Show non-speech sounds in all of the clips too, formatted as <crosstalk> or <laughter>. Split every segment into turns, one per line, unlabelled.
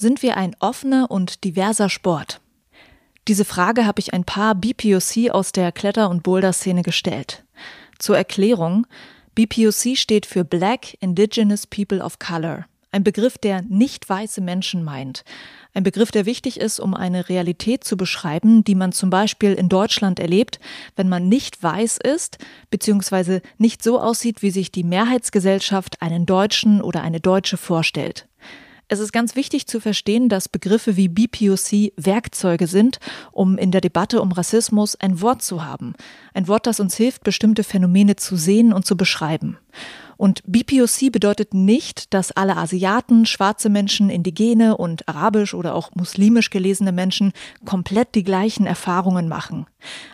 Sind wir ein offener und diverser Sport? Diese Frage habe ich ein paar BPOC aus der Kletter- und Boulder-Szene gestellt. Zur Erklärung, BPOC steht für Black Indigenous People of Color, ein Begriff, der nicht weiße Menschen meint. Ein Begriff, der wichtig ist, um eine Realität zu beschreiben, die man zum Beispiel in Deutschland erlebt, wenn man nicht weiß ist, beziehungsweise nicht so aussieht, wie sich die Mehrheitsgesellschaft einen Deutschen oder eine Deutsche vorstellt. Es ist ganz wichtig zu verstehen, dass Begriffe wie BPOC Werkzeuge sind, um in der Debatte um Rassismus ein Wort zu haben. Ein Wort, das uns hilft, bestimmte Phänomene zu sehen und zu beschreiben. Und BPOC bedeutet nicht, dass alle Asiaten, schwarze Menschen, indigene und arabisch oder auch muslimisch gelesene Menschen komplett die gleichen Erfahrungen machen.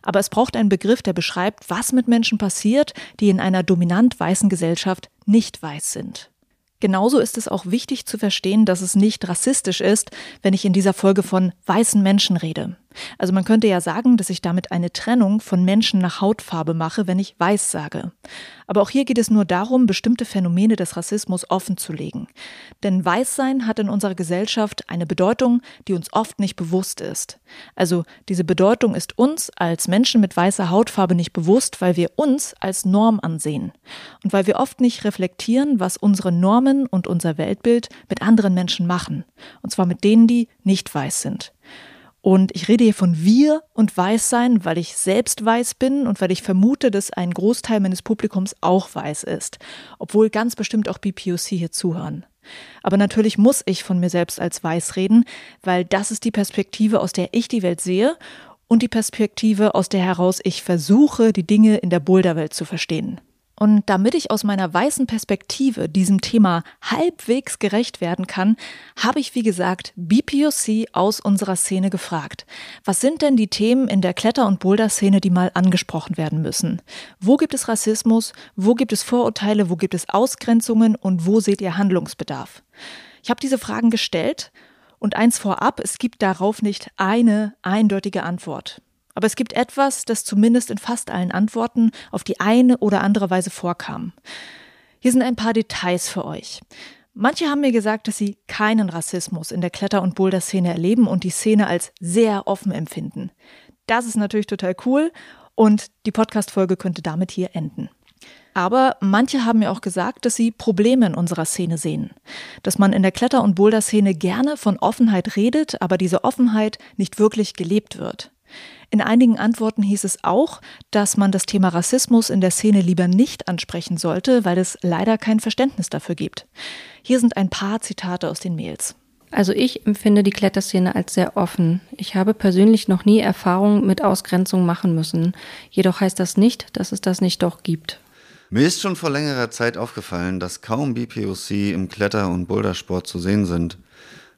Aber es braucht einen Begriff, der beschreibt, was mit Menschen passiert, die in einer dominant weißen Gesellschaft nicht weiß sind. Genauso ist es auch wichtig zu verstehen, dass es nicht rassistisch ist, wenn ich in dieser Folge von weißen Menschen rede. Also man könnte ja sagen, dass ich damit eine Trennung von Menschen nach Hautfarbe mache, wenn ich weiß sage. Aber auch hier geht es nur darum, bestimmte Phänomene des Rassismus offen zu legen. Denn Weißsein hat in unserer Gesellschaft eine Bedeutung, die uns oft nicht bewusst ist. Also diese Bedeutung ist uns als Menschen mit weißer Hautfarbe nicht bewusst, weil wir uns als Norm ansehen. Und weil wir oft nicht reflektieren, was unsere Normen und unser Weltbild mit anderen Menschen machen. Und zwar mit denen, die nicht weiß sind. Und ich rede hier von wir und Weißsein, weil ich selbst weiß bin und weil ich vermute, dass ein Großteil meines Publikums auch weiß ist, obwohl ganz bestimmt auch BPOC hier zuhören. Aber natürlich muss ich von mir selbst als weiß reden, weil das ist die Perspektive, aus der ich die Welt sehe und die Perspektive, aus der heraus ich versuche, die Dinge in der Boulderwelt zu verstehen. Und damit ich aus meiner weißen Perspektive diesem Thema halbwegs gerecht werden kann, habe ich, wie gesagt, BPOC aus unserer Szene gefragt. Was sind denn die Themen in der Kletter- und Boulder-Szene, die mal angesprochen werden müssen? Wo gibt es Rassismus? Wo gibt es Vorurteile? Wo gibt es Ausgrenzungen? Und wo seht ihr Handlungsbedarf? Ich habe diese Fragen gestellt und eins vorab, es gibt darauf nicht eine eindeutige Antwort. Aber es gibt etwas, das zumindest in fast allen Antworten auf die eine oder andere Weise vorkam. Hier sind ein paar Details für euch. Manche haben mir gesagt, dass sie keinen Rassismus in der Kletter- und Boulder-Szene erleben und die Szene als sehr offen empfinden. Das ist natürlich total cool und die Podcast-Folge könnte damit hier enden. Aber manche haben mir auch gesagt, dass sie Probleme in unserer Szene sehen. Dass man in der Kletter- und Boulder-Szene gerne von Offenheit redet, aber diese Offenheit nicht wirklich gelebt wird. In einigen Antworten hieß es auch, dass man das Thema Rassismus in der Szene lieber nicht ansprechen sollte, weil es leider kein Verständnis dafür gibt. Hier sind ein paar Zitate aus den Mails.
Also ich empfinde die Kletterszene als sehr offen. Ich habe persönlich noch nie Erfahrungen mit Ausgrenzung machen müssen. Jedoch heißt das nicht, dass es das nicht doch gibt.
Mir ist schon vor längerer Zeit aufgefallen, dass kaum BPOC im Kletter- und Bouldersport zu sehen sind.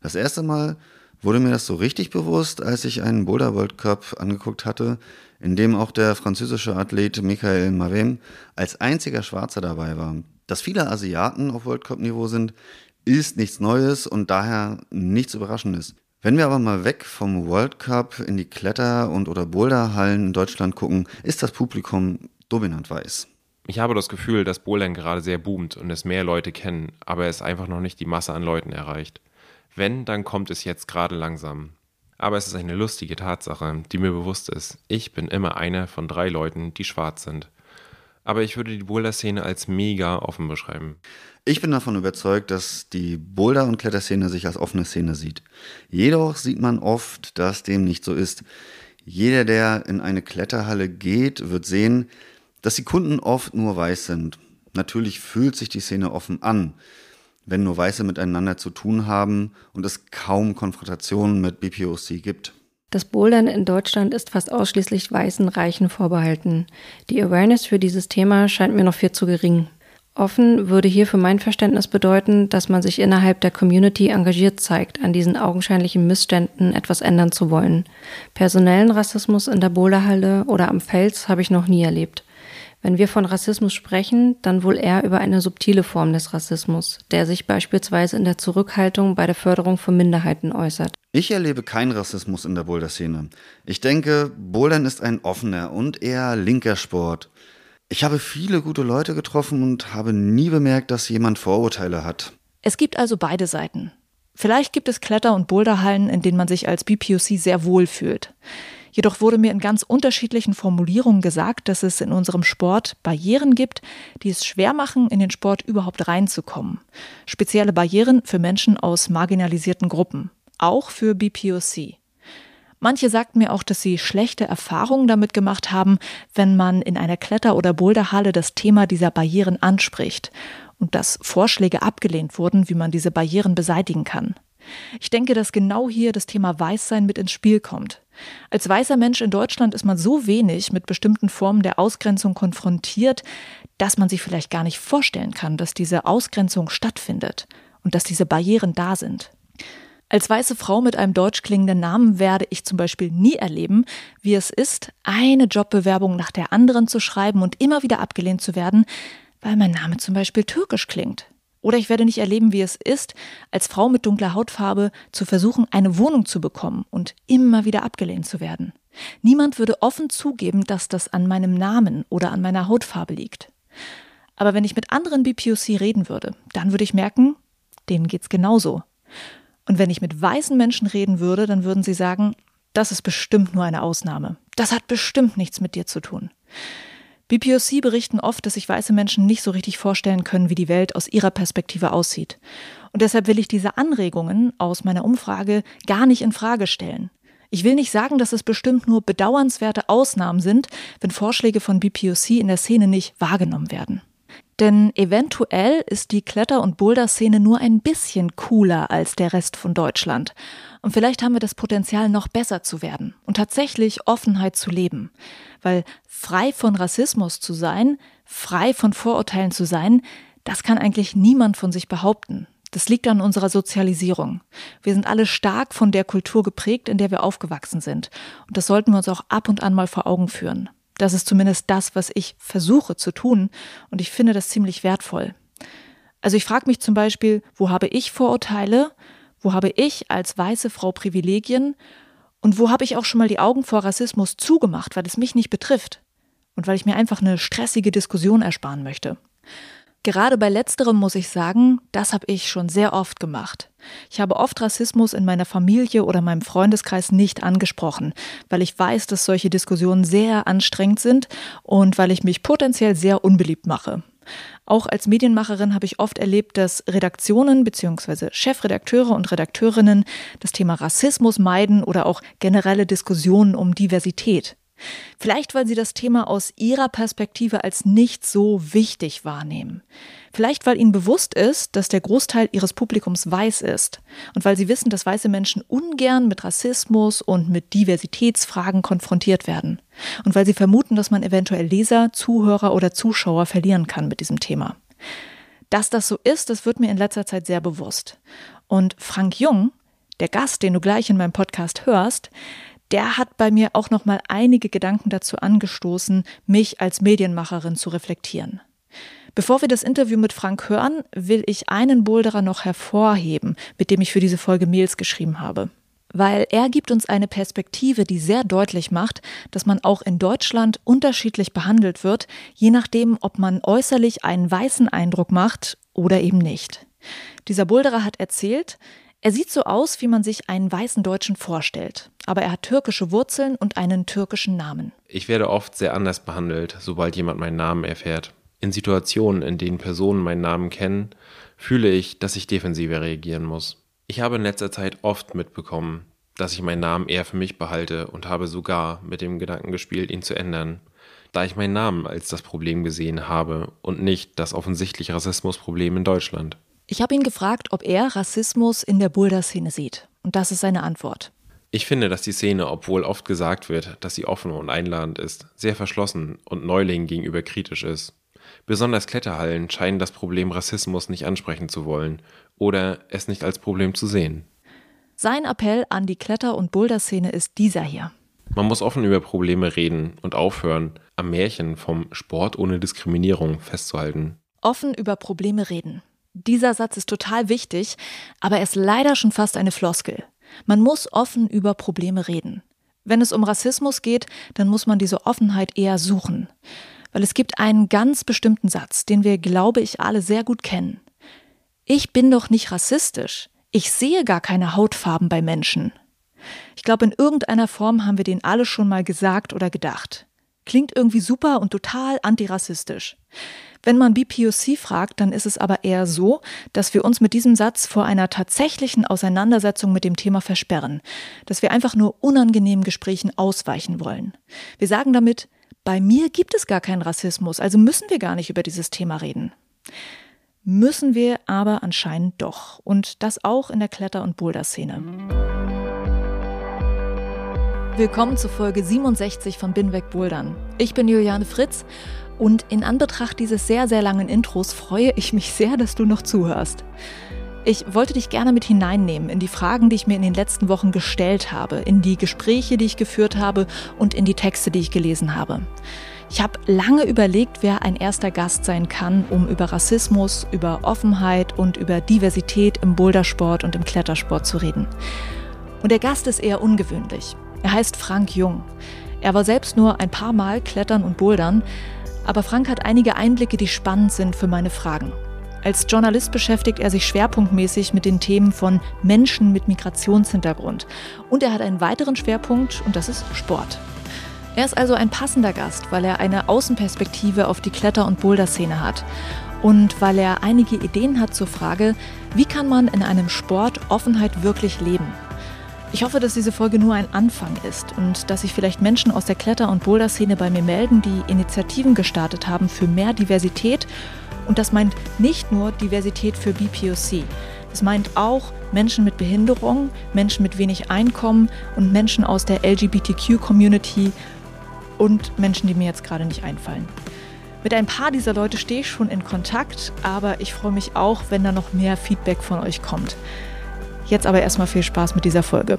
Das erste Mal wurde mir das so richtig bewusst, als ich einen Boulder World Cup angeguckt hatte, in dem auch der französische Athlet Michael Marem als einziger Schwarzer dabei war. Dass viele Asiaten auf World Cup Niveau sind, ist nichts Neues und daher nichts Überraschendes. Wenn wir aber mal weg vom World Cup in die Kletter- und oder Boulderhallen in Deutschland gucken, ist das Publikum dominant weiß.
Ich habe das Gefühl, dass Bouldern gerade sehr boomt und es mehr Leute kennen, aber es einfach noch nicht die Masse an Leuten erreicht. Wenn, dann kommt es jetzt gerade langsam. Aber es ist eine lustige Tatsache, die mir bewusst ist. Ich bin immer einer von drei Leuten, die schwarz sind. Aber ich würde die Boulder-Szene als mega offen beschreiben.
Ich bin davon überzeugt, dass die Boulder- und Kletterszene sich als offene Szene sieht. Jedoch sieht man oft, dass dem nicht so ist. Jeder, der in eine Kletterhalle geht, wird sehen, dass die Kunden oft nur weiß sind. Natürlich fühlt sich die Szene offen an wenn nur Weiße miteinander zu tun haben und es kaum Konfrontationen mit BPOC gibt.
Das Bouldern in Deutschland ist fast ausschließlich weißen Reichen vorbehalten. Die Awareness für dieses Thema scheint mir noch viel zu gering. Offen würde hier für mein Verständnis bedeuten, dass man sich innerhalb der Community engagiert zeigt, an diesen augenscheinlichen Missständen etwas ändern zu wollen. Personellen Rassismus in der Boulderhalle oder am Fels habe ich noch nie erlebt. Wenn wir von Rassismus sprechen, dann wohl eher über eine subtile Form des Rassismus, der sich beispielsweise in der Zurückhaltung bei der Förderung von Minderheiten äußert.
Ich erlebe keinen Rassismus in der Boulder-Szene. Ich denke, Bouldern ist ein offener und eher linker Sport. Ich habe viele gute Leute getroffen und habe nie bemerkt, dass jemand Vorurteile hat.
Es gibt also beide Seiten. Vielleicht gibt es Kletter- und Boulderhallen, in denen man sich als BPOC sehr wohl fühlt. Jedoch wurde mir in ganz unterschiedlichen Formulierungen gesagt, dass es in unserem Sport Barrieren gibt, die es schwer machen, in den Sport überhaupt reinzukommen. Spezielle Barrieren für Menschen aus marginalisierten Gruppen, auch für BPOC. Manche sagten mir auch, dass sie schlechte Erfahrungen damit gemacht haben, wenn man in einer Kletter- oder Boulderhalle das Thema dieser Barrieren anspricht und dass Vorschläge abgelehnt wurden, wie man diese Barrieren beseitigen kann. Ich denke, dass genau hier das Thema Weißsein mit ins Spiel kommt. Als weißer Mensch in Deutschland ist man so wenig mit bestimmten Formen der Ausgrenzung konfrontiert, dass man sich vielleicht gar nicht vorstellen kann, dass diese Ausgrenzung stattfindet und dass diese Barrieren da sind. Als weiße Frau mit einem deutsch klingenden Namen werde ich zum Beispiel nie erleben, wie es ist, eine Jobbewerbung nach der anderen zu schreiben und immer wieder abgelehnt zu werden, weil mein Name zum Beispiel türkisch klingt. Oder ich werde nicht erleben, wie es ist, als Frau mit dunkler Hautfarbe zu versuchen, eine Wohnung zu bekommen und immer wieder abgelehnt zu werden. Niemand würde offen zugeben, dass das an meinem Namen oder an meiner Hautfarbe liegt. Aber wenn ich mit anderen BPOC reden würde, dann würde ich merken, denen geht's genauso. Und wenn ich mit weißen Menschen reden würde, dann würden sie sagen, das ist bestimmt nur eine Ausnahme. Das hat bestimmt nichts mit dir zu tun. BPOC berichten oft, dass sich weiße Menschen nicht so richtig vorstellen können, wie die Welt aus ihrer Perspektive aussieht. Und deshalb will ich diese Anregungen aus meiner Umfrage gar nicht in Frage stellen. Ich will nicht sagen, dass es bestimmt nur bedauernswerte Ausnahmen sind, wenn Vorschläge von BPOC in der Szene nicht wahrgenommen werden. Denn eventuell ist die Kletter- und Boulder-Szene nur ein bisschen cooler als der Rest von Deutschland. Und vielleicht haben wir das Potenzial, noch besser zu werden und tatsächlich Offenheit zu leben. Weil frei von Rassismus zu sein, frei von Vorurteilen zu sein, das kann eigentlich niemand von sich behaupten. Das liegt an unserer Sozialisierung. Wir sind alle stark von der Kultur geprägt, in der wir aufgewachsen sind. Und das sollten wir uns auch ab und an mal vor Augen führen. Das ist zumindest das, was ich versuche zu tun. Und ich finde das ziemlich wertvoll. Also ich frage mich zum Beispiel, wo habe ich Vorurteile? Wo habe ich als weiße Frau Privilegien? Und wo habe ich auch schon mal die Augen vor Rassismus zugemacht, weil es mich nicht betrifft? Und weil ich mir einfach eine stressige Diskussion ersparen möchte. Gerade bei letzterem muss ich sagen, das habe ich schon sehr oft gemacht. Ich habe oft Rassismus in meiner Familie oder meinem Freundeskreis nicht angesprochen, weil ich weiß, dass solche Diskussionen sehr anstrengend sind und weil ich mich potenziell sehr unbeliebt mache. Auch als Medienmacherin habe ich oft erlebt, dass Redaktionen bzw. Chefredakteure und Redakteurinnen das Thema Rassismus meiden oder auch generelle Diskussionen um Diversität. Vielleicht, weil sie das Thema aus ihrer Perspektive als nicht so wichtig wahrnehmen. Vielleicht, weil ihnen bewusst ist, dass der Großteil ihres Publikums weiß ist und weil sie wissen, dass weiße Menschen ungern mit Rassismus und mit Diversitätsfragen konfrontiert werden und weil sie vermuten, dass man eventuell Leser, Zuhörer oder Zuschauer verlieren kann mit diesem Thema. Dass das so ist, das wird mir in letzter Zeit sehr bewusst. Und Frank Jung, der Gast, den du gleich in meinem Podcast hörst, der hat bei mir auch noch mal einige Gedanken dazu angestoßen, mich als Medienmacherin zu reflektieren. Bevor wir das Interview mit Frank hören, will ich einen Boulderer noch hervorheben, mit dem ich für diese Folge Mails geschrieben habe. Weil er gibt uns eine Perspektive, die sehr deutlich macht, dass man auch in Deutschland unterschiedlich behandelt wird, je nachdem, ob man äußerlich einen weißen Eindruck macht oder eben nicht. Dieser Boulderer hat erzählt, er sieht so aus, wie man sich einen weißen Deutschen vorstellt, aber er hat türkische Wurzeln und einen türkischen Namen.
Ich werde oft sehr anders behandelt, sobald jemand meinen Namen erfährt. In Situationen, in denen Personen meinen Namen kennen, fühle ich, dass ich defensiver reagieren muss. Ich habe in letzter Zeit oft mitbekommen, dass ich meinen Namen eher für mich behalte und habe sogar mit dem Gedanken gespielt, ihn zu ändern, da ich meinen Namen als das Problem gesehen habe und nicht das offensichtliche Rassismusproblem in Deutschland.
Ich habe ihn gefragt, ob er Rassismus in der Boulder-Szene sieht. Und das ist seine Antwort.
Ich finde, dass die Szene, obwohl oft gesagt wird, dass sie offen und einladend ist, sehr verschlossen und Neulingen gegenüber kritisch ist. Besonders Kletterhallen scheinen das Problem Rassismus nicht ansprechen zu wollen oder es nicht als Problem zu sehen.
Sein Appell an die Kletter- und Boulder-Szene ist dieser hier.
Man muss offen über Probleme reden und aufhören, am Märchen vom Sport ohne Diskriminierung festzuhalten.
Offen über Probleme reden. Dieser Satz ist total wichtig, aber er ist leider schon fast eine Floskel. Man muss offen über Probleme reden. Wenn es um Rassismus geht, dann muss man diese Offenheit eher suchen. Weil es gibt einen ganz bestimmten Satz, den wir, glaube ich, alle sehr gut kennen. Ich bin doch nicht rassistisch. Ich sehe gar keine Hautfarben bei Menschen. Ich glaube, in irgendeiner Form haben wir den alle schon mal gesagt oder gedacht. Klingt irgendwie super und total antirassistisch. Wenn man BPOC fragt, dann ist es aber eher so, dass wir uns mit diesem Satz vor einer tatsächlichen Auseinandersetzung mit dem Thema versperren, dass wir einfach nur unangenehmen Gesprächen ausweichen wollen. Wir sagen damit, bei mir gibt es gar keinen Rassismus, also müssen wir gar nicht über dieses Thema reden. Müssen wir aber anscheinend doch. Und das auch in der Kletter- und Boulder-Szene. Willkommen zu Folge 67 von Binweg Bouldern. Ich bin Juliane Fritz und in Anbetracht dieses sehr, sehr langen Intros freue ich mich sehr, dass du noch zuhörst. Ich wollte dich gerne mit hineinnehmen in die Fragen, die ich mir in den letzten Wochen gestellt habe, in die Gespräche, die ich geführt habe und in die Texte, die ich gelesen habe. Ich habe lange überlegt, wer ein erster Gast sein kann, um über Rassismus, über Offenheit und über Diversität im Bouldersport und im Klettersport zu reden. Und der Gast ist eher ungewöhnlich. Er heißt Frank Jung. Er war selbst nur ein paar Mal klettern und bouldern, aber Frank hat einige Einblicke, die spannend sind für meine Fragen. Als Journalist beschäftigt er sich schwerpunktmäßig mit den Themen von Menschen mit Migrationshintergrund. Und er hat einen weiteren Schwerpunkt, und das ist Sport. Er ist also ein passender Gast, weil er eine Außenperspektive auf die Kletter- und Boulder-Szene hat. Und weil er einige Ideen hat zur Frage, wie kann man in einem Sport Offenheit wirklich leben? Ich hoffe, dass diese Folge nur ein Anfang ist und dass sich vielleicht Menschen aus der Kletter- und Boulder-Szene bei mir melden, die Initiativen gestartet haben für mehr Diversität. Und das meint nicht nur Diversität für BPOC. Es meint auch Menschen mit Behinderung, Menschen mit wenig Einkommen und Menschen aus der LGBTQ-Community und Menschen, die mir jetzt gerade nicht einfallen. Mit ein paar dieser Leute stehe ich schon in Kontakt, aber ich freue mich auch, wenn da noch mehr Feedback von euch kommt. Jetzt aber erstmal viel Spaß mit dieser Folge.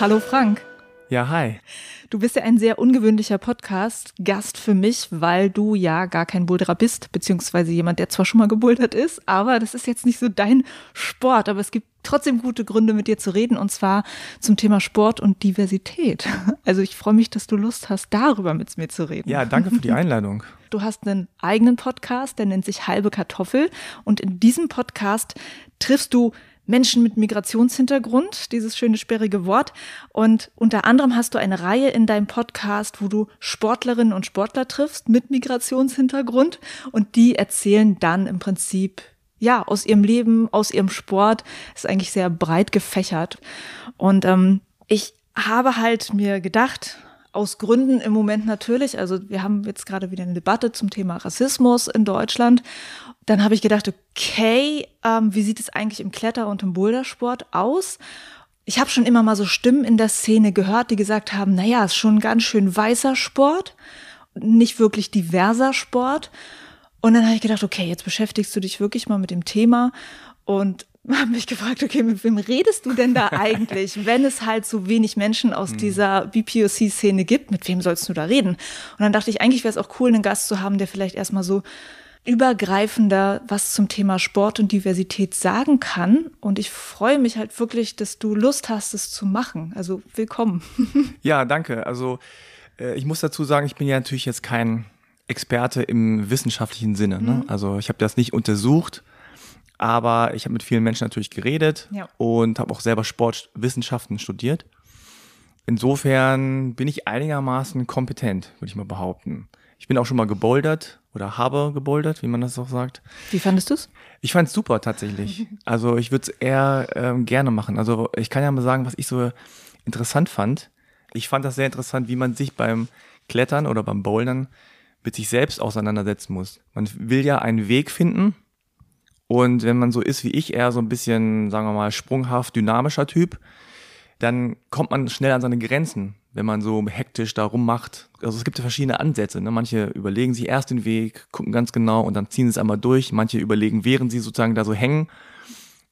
Hallo Frank.
Ja, hi.
Du bist ja ein sehr ungewöhnlicher Podcast-Gast für mich, weil du ja gar kein Boulderer bist, beziehungsweise jemand, der zwar schon mal gebouldert ist, aber das ist jetzt nicht so dein Sport. Aber es gibt trotzdem gute Gründe, mit dir zu reden, und zwar zum Thema Sport und Diversität. <laughs> Also ich freue mich, dass du Lust hast, darüber mit mir zu reden.
Ja, danke für die <laughs> Einladung.
Du hast einen eigenen Podcast, der nennt sich Halbe Kartoffel. Und in diesem Podcast triffst du Menschen mit Migrationshintergrund, dieses schöne sperrige Wort. Und unter anderem hast du eine Reihe in deinem Podcast, wo du Sportlerinnen und Sportler triffst mit Migrationshintergrund und die erzählen dann im Prinzip ja aus ihrem Leben, aus ihrem Sport. Ist eigentlich sehr breit gefächert. Und ähm, ich habe halt mir gedacht, aus Gründen im Moment natürlich. Also wir haben jetzt gerade wieder eine Debatte zum Thema Rassismus in Deutschland. Dann habe ich gedacht, okay, ähm, wie sieht es eigentlich im Kletter- und im Bouldersport aus? Ich habe schon immer mal so Stimmen in der Szene gehört, die gesagt haben, naja, ist schon ein ganz schön weißer Sport, nicht wirklich diverser Sport. Und dann habe ich gedacht, okay, jetzt beschäftigst du dich wirklich mal mit dem Thema und <laughs> habe mich gefragt, okay, mit wem redest du denn da <laughs> eigentlich, wenn es halt so wenig Menschen aus dieser BPOC-Szene gibt, mit wem sollst du da reden? Und dann dachte ich, eigentlich wäre es auch cool, einen Gast zu haben, der vielleicht erstmal so übergreifender was zum Thema Sport und Diversität sagen kann. Und ich freue mich halt wirklich, dass du Lust hast, es zu machen. Also willkommen. <laughs>
Ja, danke. Also äh, ich muss dazu sagen, ich bin ja natürlich jetzt kein Experte im wissenschaftlichen Sinne. Ne?
Mhm.
Also ich habe das nicht untersucht, aber ich habe mit vielen Menschen natürlich geredet
Ja.
und habe auch selber Sportwissenschaften studiert. Insofern bin ich einigermaßen kompetent, würde ich mal behaupten. Ich bin auch schon mal gebouldert oder habe gebouldert, wie man das auch sagt.
Wie fandest du's?
Ich fand's super tatsächlich. <laughs> Also ich würde es eher ähm, gerne machen. Also ich kann ja mal sagen, was ich so interessant fand. Ich fand das sehr interessant, wie man sich beim Klettern oder beim Bouldern mit sich selbst auseinandersetzen muss. Man will ja einen Weg finden, Und wenn man so ist wie ich, eher so ein bisschen, sagen wir mal, sprunghaft, dynamischer Typ, dann kommt man schnell an seine Grenzen, wenn man so hektisch da rummacht. Also es gibt ja verschiedene Ansätze. Ne? Manche überlegen sich erst den Weg, gucken ganz genau und dann ziehen sie es einmal durch. Manche überlegen, während sie sozusagen da so hängen.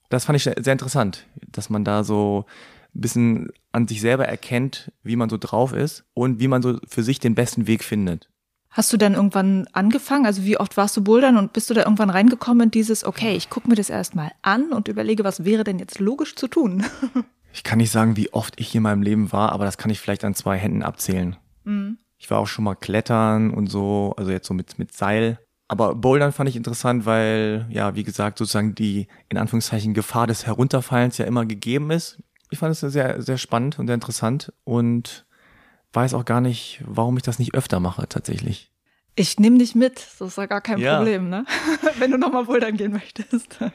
Das fand ich sehr interessant, dass man da so ein bisschen an sich selber erkennt, wie man so drauf ist und wie man so für sich den besten Weg findet.
Hast du dann irgendwann angefangen? Also wie oft warst du bouldern und bist du da irgendwann reingekommen in dieses, okay, ich gucke mir das erstmal an und überlege, was wäre denn jetzt logisch zu tun? <laughs>
Ich kann nicht sagen, wie oft ich in meinem Leben war, aber das kann ich vielleicht an zwei Händen abzählen. Mhm. Ich war auch schon mal klettern und so, also jetzt so mit, mit Seil. Aber Bouldern fand ich interessant, weil, ja, wie gesagt, sozusagen die, in Anführungszeichen, Gefahr des Herunterfallens ja immer gegeben ist. Ich fand es sehr, sehr spannend und sehr interessant und weiß auch gar nicht, warum ich das nicht öfter mache tatsächlich.
Ich nehme dich mit, das ist ja gar kein ja. Problem, ne? <laughs> Wenn du nochmal bouldern gehen möchtest. <laughs>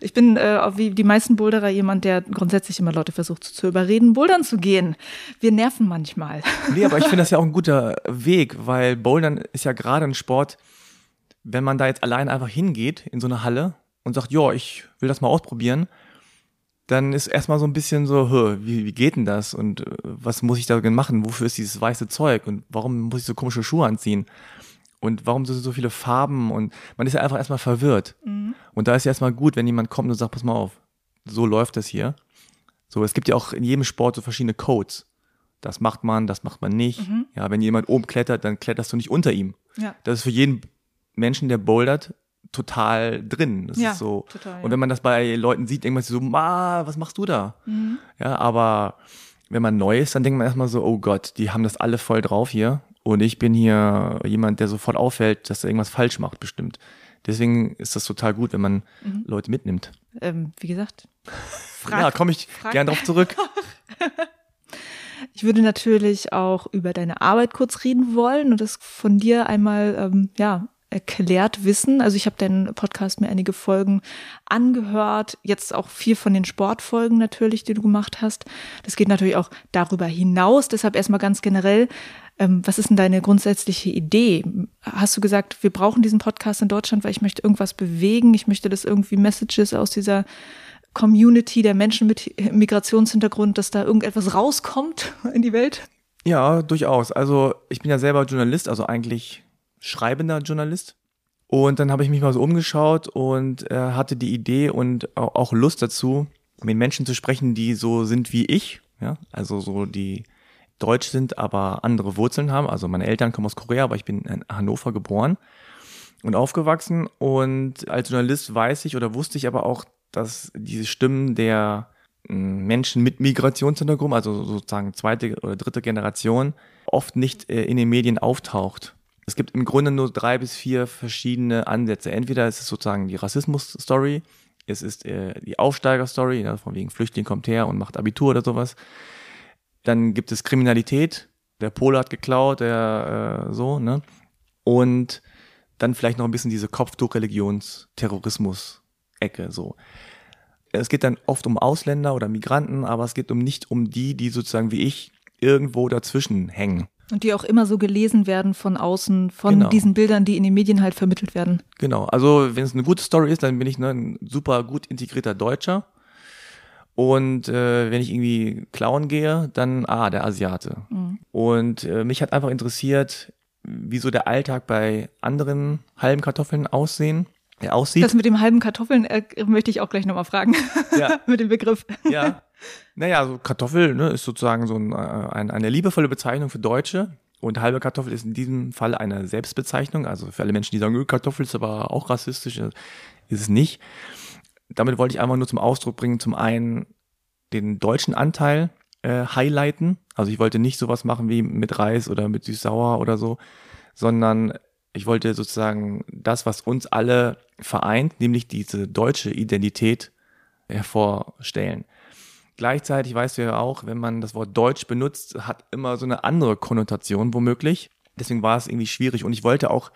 Ich bin äh, wie die meisten Boulderer jemand, der grundsätzlich immer Leute versucht zu überreden, bouldern zu gehen. Wir nerven manchmal.
Nee, aber ich <laughs> finde das ja auch ein guter Weg, weil Bouldern ist ja gerade ein Sport, wenn man da jetzt allein einfach hingeht in so eine Halle und sagt, ja, ich will das mal ausprobieren, dann ist erstmal so ein bisschen so, wie, wie geht denn das und äh, was muss ich da machen? Wofür ist dieses weiße Zeug und warum muss ich so komische Schuhe anziehen? Und warum sind so viele Farben? Und man ist ja einfach erstmal verwirrt. Mhm. Und da ist ja erstmal gut, wenn jemand kommt und sagt, pass mal auf, so läuft das hier. So, es gibt ja auch in jedem Sport so verschiedene Codes. Das macht man, das macht man nicht. Mhm. Ja, wenn jemand oben klettert, dann kletterst du nicht unter ihm. Ja. Das ist für jeden Menschen, der bouldert, total drin. Das ja, ist so. Total, ja. Und wenn man das bei Leuten sieht, denkt man sich so, Ma, was machst du da? Mhm. Ja, aber wenn man neu ist, dann denkt man erstmal so, oh Gott, die haben das alle voll drauf hier. Und ich bin hier jemand, der sofort auffällt, dass er irgendwas falsch macht, bestimmt. Deswegen ist das total gut, wenn man mhm. Leute mitnimmt.
Ähm, wie gesagt. <laughs>
Frag, ja, komme ich frag. gern drauf <laughs> zurück.
Ich würde natürlich auch über deine Arbeit kurz reden wollen und das von dir einmal ähm, ja erklärt wissen. Also ich habe deinen Podcast mir einige Folgen angehört, jetzt auch viel von den Sportfolgen natürlich, die du gemacht hast. Das geht natürlich auch darüber hinaus. Deshalb erstmal ganz generell, ähm, was ist denn deine grundsätzliche Idee? Hast du gesagt, wir brauchen diesen Podcast in Deutschland, weil ich möchte irgendwas bewegen, ich möchte, dass irgendwie Messages aus dieser Community der Menschen mit Migrationshintergrund, dass da irgendetwas rauskommt in die Welt?
Ja, durchaus. Also ich bin ja selber Journalist, also eigentlich schreibender Journalist. Und dann habe ich mich mal so umgeschaut und äh, hatte die Idee und auch Lust dazu, mit Menschen zu sprechen, die so sind wie ich. Ja, also so die deutsch sind, aber andere Wurzeln haben. Also meine Eltern kommen aus Korea, aber ich bin in Hannover geboren und aufgewachsen. Und als Journalist weiß ich oder wusste ich aber auch, dass diese Stimmen der Menschen mit Migrationshintergrund, also sozusagen zweite oder dritte Generation, oft nicht äh, in den Medien auftaucht. Es gibt im Grunde nur drei bis vier verschiedene Ansätze. Entweder ist es sozusagen die Rassismus-Story, es ist äh, die Aufsteiger-Story, ne, von wegen Flüchtling kommt her und macht Abitur oder sowas. Dann gibt es Kriminalität, der Pole hat geklaut, der äh, so, ne? Und dann vielleicht noch ein bisschen diese Kopftuch-Religions-Terrorismus-Ecke, so. Es geht dann oft um Ausländer oder Migranten, aber es geht um nicht um die, die sozusagen wie ich irgendwo dazwischen hängen.
Und die auch immer so gelesen werden von außen, von genau. diesen Bildern, die in den Medien halt vermittelt werden.
Genau, also wenn es eine gute Story ist, dann bin ich ne, ein super gut integrierter Deutscher. Und äh, wenn ich irgendwie klauen gehe, dann, ah, der Asiate. Mhm. Und äh, mich hat einfach interessiert, wie so der Alltag bei anderen halben Kartoffeln aussehen. Äh, aussieht.
Das mit dem halben Kartoffeln äh, möchte ich auch gleich nochmal fragen. Ja. <laughs> mit dem Begriff.
Ja. Naja, so Kartoffel ne, ist sozusagen so ein, ein, eine liebevolle Bezeichnung für Deutsche. Und halbe Kartoffel ist in diesem Fall eine Selbstbezeichnung. Also für alle Menschen, die sagen, Kartoffel ist aber auch rassistisch, äh, ist es nicht. Damit wollte ich einfach nur zum Ausdruck bringen, zum einen den deutschen Anteil äh, highlighten. Also ich wollte nicht sowas machen wie mit Reis oder mit süß-sauer oder so, sondern ich wollte sozusagen das, was uns alle vereint, nämlich diese deutsche Identität hervorstellen. Gleichzeitig weißt du ja auch, wenn man das Wort Deutsch benutzt, hat immer so eine andere Konnotation womöglich. Deswegen war es irgendwie schwierig. Und ich wollte auch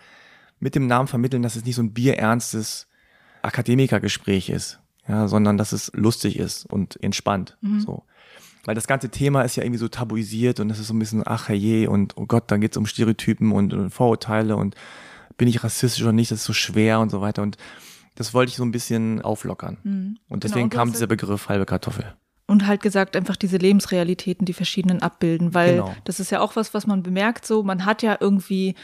mit dem Namen vermitteln, dass es nicht so ein bierernstes Akademikergespräch ist, ja, sondern dass es lustig ist und entspannt. Mhm. So. Weil das ganze Thema ist ja irgendwie so tabuisiert und es ist so ein bisschen, ach je, und oh Gott, dann geht es um Stereotypen und, und Vorurteile und bin ich rassistisch oder nicht, das ist so schwer und so weiter. Und Das wollte ich so ein bisschen auflockern.
Mhm.
Und
Genau,
desegen
und du
kam dieser Begriff halbe Kartoffel.
Und halt gesagt, einfach diese Lebensrealitäten, die verschiedenen abbilden, weil
Genau.
das ist ja auch was, was man bemerkt, so, man hat ja irgendwie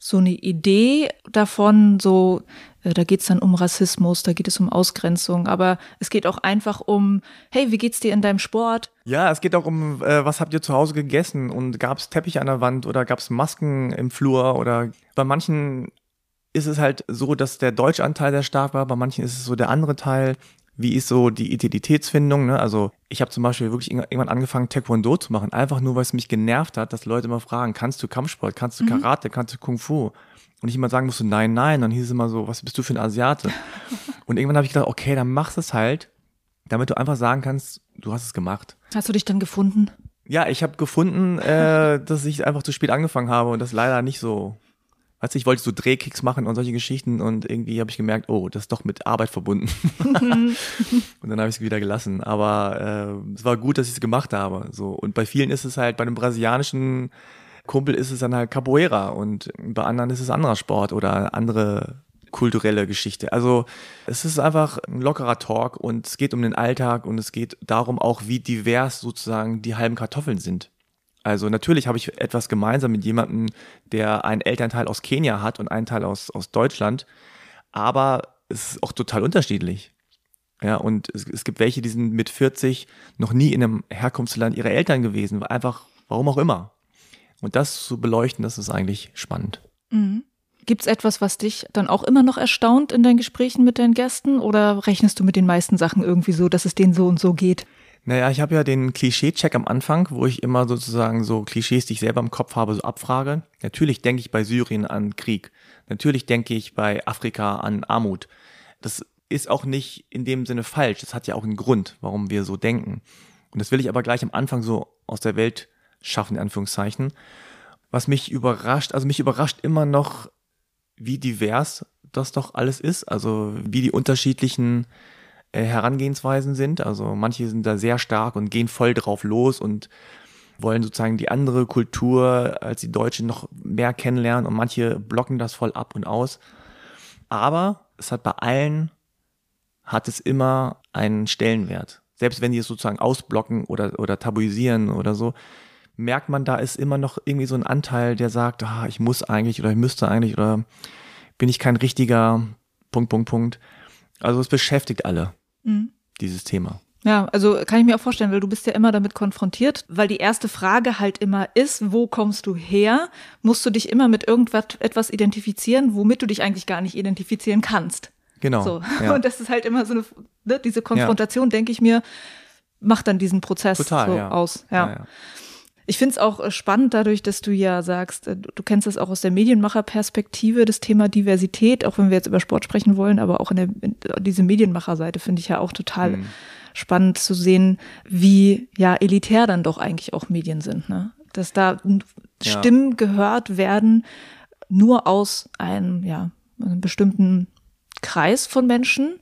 so eine Idee davon, so, da geht's dann um Rassismus, da geht es um Ausgrenzung, aber es geht auch einfach um, hey, wie geht's dir in deinem Sport?
Ja, es geht auch um, äh, was habt ihr zu Hause gegessen und gab es Teppich an der Wand oder gab es Masken im Flur oder bei manchen ist es halt so, dass der deutsche Anteil sehr stark war, bei manchen ist es so der andere Teil. Wie ist so die Identitätsfindung? Ne? Also ich habe zum Beispiel wirklich irg- irgendwann angefangen, Taekwondo zu machen, einfach nur, weil es mich genervt hat, dass Leute immer fragen, kannst du Kampfsport, kannst du Karate, kannst du Kung Fu? Und ich immer sagen musste, nein, nein. Dann hieß es immer so, was bist du für ein Asiate? <laughs> Und irgendwann habe ich gedacht, okay, dann machst es halt, damit du einfach sagen kannst, du hast es gemacht.
Hast du dich dann gefunden?
Ja, ich habe gefunden, äh, <laughs> dass ich einfach zu spät angefangen habe und das leider nicht so. Weißt du, ich wollte so Drehkicks machen und solche Geschichten und irgendwie habe ich gemerkt, oh, das ist doch mit Arbeit verbunden. <laughs> und dann habe ich es wieder gelassen. Aber äh, es war gut, dass ich es gemacht habe. So und bei vielen ist es halt, bei einem brasilianischen Kumpel ist es dann halt Capoeira und bei anderen ist es anderer Sport oder andere kulturelle Geschichte. Also es ist einfach ein lockerer Talk und es geht um den Alltag und es geht darum auch, wie divers sozusagen die halben Kartoffeln sind. Also natürlich habe ich etwas gemeinsam mit jemandem, der einen Elternteil aus Kenia hat und einen Teil aus, aus Deutschland, aber es ist auch total unterschiedlich. Ja, und es, es gibt welche, die sind mit 40 noch nie in einem Herkunftsland ihrer Eltern gewesen, einfach, warum auch immer. Und das zu beleuchten, das ist eigentlich spannend.
Gibt's etwas, was dich dann auch immer noch erstaunt in deinen Gesprächen mit deinen Gästen oder rechnest du mit den meisten Sachen irgendwie so, dass es denen so und so geht?
Naja, ich habe ja den Klischee-Check am Anfang, wo ich immer sozusagen so Klischees, die ich selber im Kopf habe, so abfrage. Natürlich denke ich bei Syrien an Krieg. Natürlich denke ich bei Afrika an Armut. Das ist auch nicht in dem Sinne falsch. Das hat ja auch einen Grund, warum wir so denken. Und das will ich aber gleich am Anfang so aus der Welt schaffen, in Anführungszeichen. Was mich überrascht, also mich überrascht immer noch, wie divers das doch alles ist. Also wie die unterschiedlichen äh, Herangehensweisen sind. Also manche sind da sehr stark und gehen voll drauf los und wollen sozusagen die andere Kultur als die deutsche noch mehr kennenlernen und manche blocken das voll ab und aus. Aber es hat bei allen, hat es immer einen Stellenwert. Selbst wenn die es sozusagen ausblocken oder, oder tabuisieren oder so, merkt man, da ist immer noch irgendwie so ein Anteil, der sagt, ah, ich muss eigentlich oder ich müsste eigentlich oder bin ich kein richtiger Punkt, Punkt, Punkt. Also es beschäftigt alle, dieses Thema.
Ja, also kann ich mir auch vorstellen, weil du bist ja immer damit konfrontiert, weil die erste Frage halt immer ist, wo kommst du her? Musst du dich immer mit irgendwas etwas identifizieren, womit du dich eigentlich gar nicht identifizieren kannst.
Genau.
So.
Ja. <laughs>
Und das ist halt immer so eine, ne, diese Konfrontation, denke ich mir, macht dann diesen Prozess
Total,
so
ja.
aus. Ja. Ich finde es auch äh, spannend dadurch, dass du ja sagst, äh, du kennst es auch aus der Medienmacherperspektive, das Thema Diversität, auch wenn wir jetzt über Sport sprechen wollen, aber auch in der, in, diese Medienmacherseite finde ich ja auch total
Mhm.
spannend zu sehen, wie ja elitär dann doch eigentlich auch Medien sind. Ne? Dass da
Ja.
Stimmen gehört werden, nur aus einem, ja, einem bestimmten Kreis von Menschen.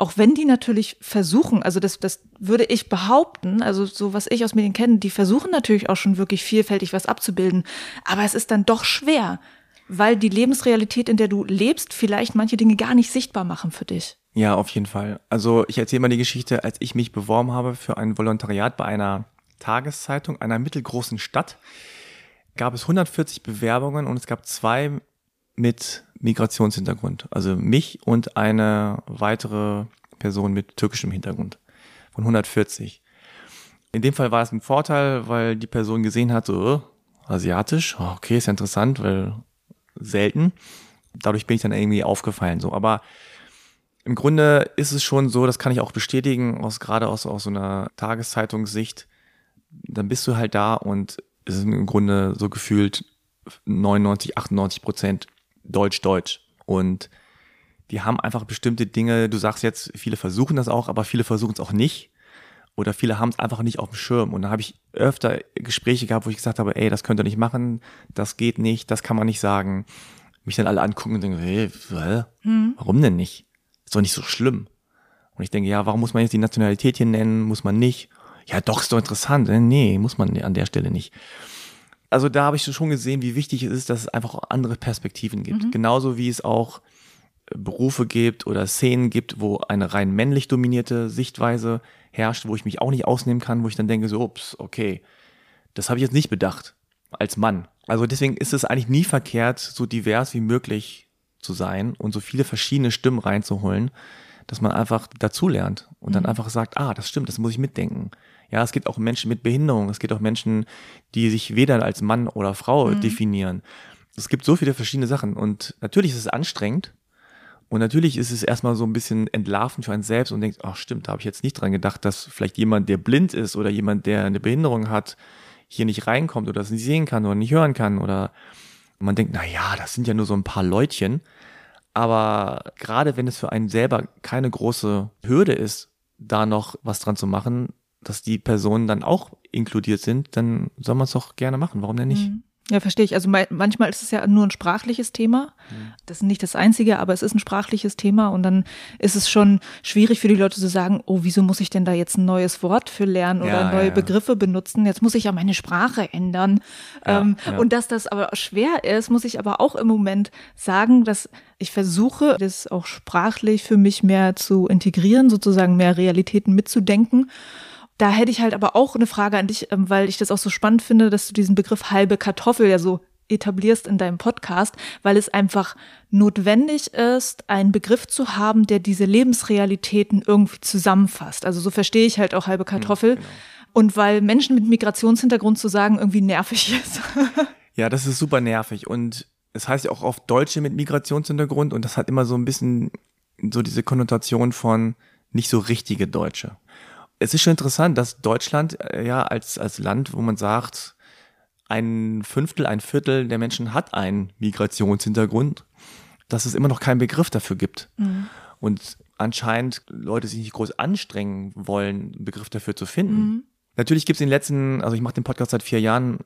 Auch wenn die natürlich versuchen, also das, das würde ich behaupten, also so was ich aus Medien kenne, die versuchen natürlich auch schon wirklich vielfältig was abzubilden, aber es ist dann doch schwer, weil die Lebensrealität, in der du lebst, vielleicht manche Dinge gar nicht sichtbar machen für dich.
Ja, auf jeden Fall. Also ich erzähle mal die Geschichte, als ich mich beworben habe für ein Volontariat bei einer Tageszeitung einer mittelgroßen Stadt, gab es 140 Bewerbungen und es gab zwei mit Migrationshintergrund. Also mich und eine weitere Person mit türkischem Hintergrund von 140. In dem Fall war es ein Vorteil, weil die Person gesehen hat, so, äh, asiatisch, oh, okay, ist ja interessant, weil selten. Dadurch bin ich dann irgendwie aufgefallen, so. Aber im Grunde ist es schon so, das kann ich auch bestätigen, aus, gerade aus, aus so einer Tageszeitungssicht, dann bist du halt da und es ist im Grunde so gefühlt 99, 98 Prozent Deutsch-Deutsch. Und die haben einfach bestimmte Dinge, du sagst jetzt, viele versuchen das auch, aber viele versuchen es auch nicht. Oder viele haben es einfach nicht auf dem Schirm. Und da habe ich öfter Gespräche gehabt, wo ich gesagt habe, ey, das könnt ihr nicht machen, das geht nicht, das kann man nicht sagen. Mich dann alle angucken und denken, hey, hä? warum denn nicht? Ist doch nicht so schlimm. Und ich denke, ja, warum muss man jetzt die Nationalität hier nennen? Muss man nicht? Ja, doch, ist doch interessant. Nee, muss man an der Stelle nicht. Also da habe ich schon gesehen, wie wichtig es ist, dass es einfach auch andere Perspektiven gibt. Genauso wie es auch Berufe gibt oder Szenen gibt, wo eine rein männlich dominierte Sichtweise herrscht, wo ich mich auch nicht ausnehmen kann, wo ich dann denke, so, ups, okay, das habe ich jetzt nicht bedacht als Mann. Also deswegen ist es eigentlich nie verkehrt, so divers wie möglich zu sein und so viele verschiedene Stimmen reinzuholen, dass man einfach dazulernt und dann einfach sagt, ah, das stimmt, das muss ich mitdenken. Ja, es gibt auch Menschen mit Behinderung, es gibt auch Menschen, die sich weder als Mann oder Frau
Mhm.
definieren. Es gibt so viele verschiedene Sachen und natürlich ist es anstrengend und natürlich ist es erstmal so ein bisschen entlarvend für einen selbst und denkt, ach stimmt, da habe ich jetzt nicht dran gedacht, dass vielleicht jemand, der blind ist oder jemand, der eine Behinderung hat, hier nicht reinkommt oder das nicht sehen kann oder nicht hören kann oder man denkt, na ja, das sind ja nur so ein paar Leutchen. Aber gerade wenn es für einen selber keine große Hürde ist, da noch was dran zu machen, dass die Personen dann auch inkludiert sind, dann soll man es doch gerne machen. Warum denn nicht?
Ja, verstehe ich. Also manchmal ist es ja nur ein sprachliches Thema. Das ist nicht das einzige, aber es ist ein sprachliches Thema und dann ist es schon schwierig für die Leute zu sagen, oh, wieso muss ich denn da jetzt ein neues Wort für lernen oder
Ja,
neue
ja, ja.
Begriffe benutzen? Jetzt muss ich ja meine Sprache ändern.
Ja,
ähm,
ja.
Und dass das aber schwer ist, muss ich aber auch im Moment sagen, dass ich versuche, das auch sprachlich für mich mehr zu integrieren, sozusagen mehr Realitäten mitzudenken. Da hätte ich halt aber auch eine Frage an dich, ähm, weil ich das auch so spannend finde, dass du diesen Begriff halbe Kartoffel ja so etablierst in deinem Podcast, weil es einfach notwendig ist, einen Begriff zu haben, der diese Lebensrealitäten irgendwie zusammenfasst. Also so verstehe ich halt auch halbe Kartoffel. Und weil Menschen mit Migrationshintergrund zu sagen irgendwie nervig ist. <laughs>
Ja, das ist super nervig und es heißt ja auch oft Deutsche mit Migrationshintergrund und das hat immer so ein bisschen so diese Konnotation von nicht so richtige Deutsche. Es ist schon interessant, dass Deutschland äh, ja als, als Land, wo man sagt, ein Fünftel, ein Viertel der Menschen hat einen Migrationshintergrund, dass es immer noch keinen Begriff dafür gibt. Und anscheinend Leute sich nicht groß anstrengen wollen, einen Begriff dafür zu finden. Natürlich gibt es in den letzten, also ich mache den Podcast seit vier Jahren,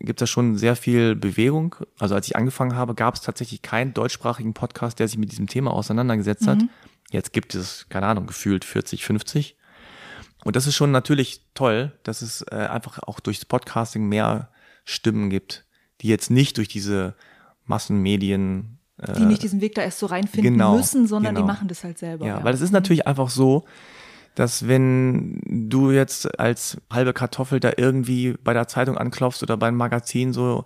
gibt es schon sehr viel Bewegung. Also als ich angefangen habe, gab es tatsächlich keinen deutschsprachigen Podcast, der sich mit diesem Thema auseinandergesetzt hat. Jetzt gibt es, keine Ahnung, gefühlt 40, 50. Und das ist schon natürlich toll, dass es äh, einfach auch durchs Podcasting mehr Stimmen gibt, die jetzt nicht durch diese Massenmedien äh,
Die nicht diesen Weg da erst so reinfinden
genau,
müssen, sondern
genau.
die machen das halt selber.
ja, weil es ist natürlich einfach so, dass wenn du jetzt als halbe Kartoffel da irgendwie bei der Zeitung anklopfst oder beim Magazin so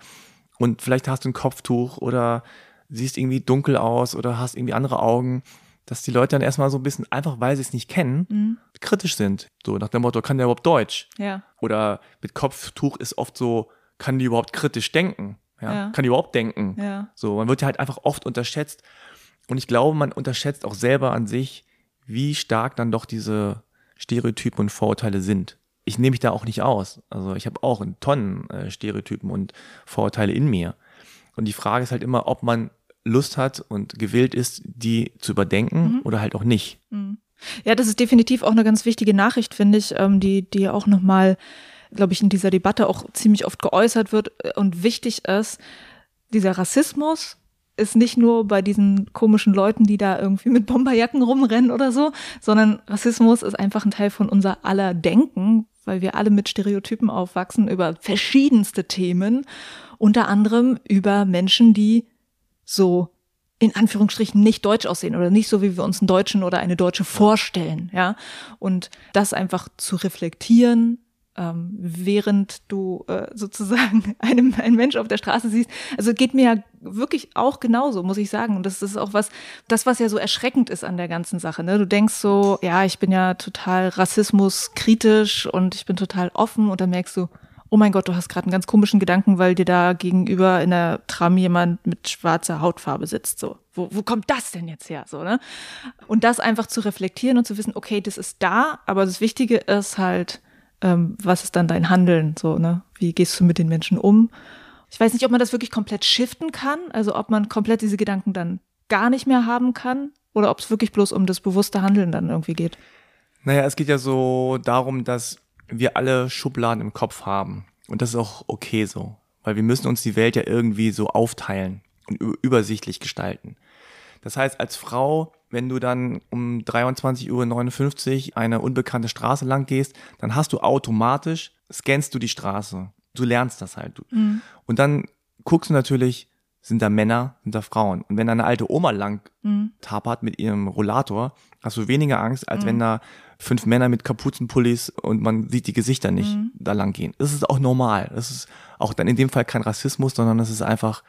und vielleicht hast du ein Kopftuch oder siehst irgendwie dunkel aus oder hast irgendwie andere Augen, dass die Leute dann erstmal so ein bisschen, einfach weil sie es nicht kennen, kritisch sind. So nach dem Motto, kann der überhaupt Deutsch?
Ja.
Oder mit Kopftuch ist oft so, kann die überhaupt kritisch denken? Ja.
Ja.
Kann die überhaupt denken?
Ja.
So, man wird ja halt einfach oft unterschätzt. Und ich glaube, man unterschätzt auch selber an sich, wie stark dann doch diese Stereotypen und Vorurteile sind. Ich nehme mich da auch nicht aus. Also ich habe auch in Tonnen äh, Stereotypen und Vorurteile in mir. Und die Frage ist halt immer, ob man Lust hat und gewillt ist, die zu überdenken oder halt auch nicht.
Ja, das ist definitiv auch eine ganz wichtige Nachricht, finde ich, ähm, die, die auch nochmal, glaube ich, in dieser Debatte auch ziemlich oft geäußert wird äh, und wichtig ist. Dieser Rassismus ist nicht nur bei diesen komischen Leuten, die da irgendwie mit Bomberjacken rumrennen oder so, sondern Rassismus ist einfach ein Teil von unser aller Denken, weil wir alle mit Stereotypen aufwachsen über verschiedenste Themen, unter anderem über Menschen, die so in Anführungsstrichen nicht deutsch aussehen oder nicht so, wie wir uns einen Deutschen oder eine Deutsche vorstellen, ja. Und das einfach zu reflektieren, ähm, während du äh, sozusagen <laughs> einem, einen Mensch auf der Straße siehst. Also geht mir ja wirklich auch genauso, muss ich sagen. Und das ist auch was, das, was ja so erschreckend ist an der ganzen Sache. Ne? Du denkst so, ja, ich bin ja total rassismuskritisch und ich bin total offen und dann merkst du, oh mein Gott, du hast gerade einen ganz komischen Gedanken, weil dir da gegenüber in der Tram jemand mit schwarzer Hautfarbe sitzt. So, wo, wo kommt das denn jetzt her? So, ne? Und das einfach zu reflektieren und zu wissen, okay, das ist da, aber das Wichtige ist halt, ähm, was ist dann dein Handeln? So, ne? Wie gehst du mit den Menschen um? Ich weiß nicht, ob man das wirklich komplett shiften kann, also ob man komplett diese Gedanken dann gar nicht mehr haben kann oder ob es wirklich bloß um das bewusste Handeln dann irgendwie geht.
Naja, es geht ja so darum, dass wir alle Schubladen im Kopf haben. Und das ist auch okay so. Weil wir müssen uns die Welt ja irgendwie so aufteilen und übersichtlich gestalten. Das heißt, als Frau, wenn du dann um 23.59 Uhr eine unbekannte Straße lang gehst, dann hast du automatisch, scannst du die Straße. Du lernst das halt. Du- Und dann guckst du natürlich, sind da Männer, sind da Frauen. Und wenn da eine alte Oma lang tapert mit ihrem Rollator, hast du weniger Angst, als wenn da fünf Männer mit Kapuzenpullis und man sieht die Gesichter nicht da lang gehen. Das ist auch normal. Das ist auch dann in dem Fall kein Rassismus, sondern das ist einfach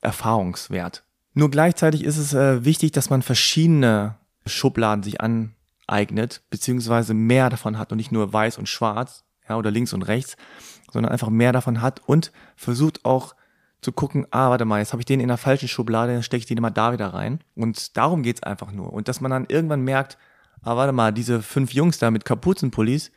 Erfahrungswert. Nur gleichzeitig ist es äh, wichtig, dass man verschiedene Schubladen sich aneignet, beziehungsweise mehr davon hat und nicht nur weiß und schwarz, ja, oder links und rechts, sondern einfach mehr davon hat und versucht auch zu gucken, ah, warte mal, jetzt habe ich den in der falschen Schublade, dann stecke ich den immer da wieder rein. Und darum geht's einfach nur. Und dass man dann irgendwann merkt, ah, warte mal, diese fünf Jungs da mit Kapuzenpullis,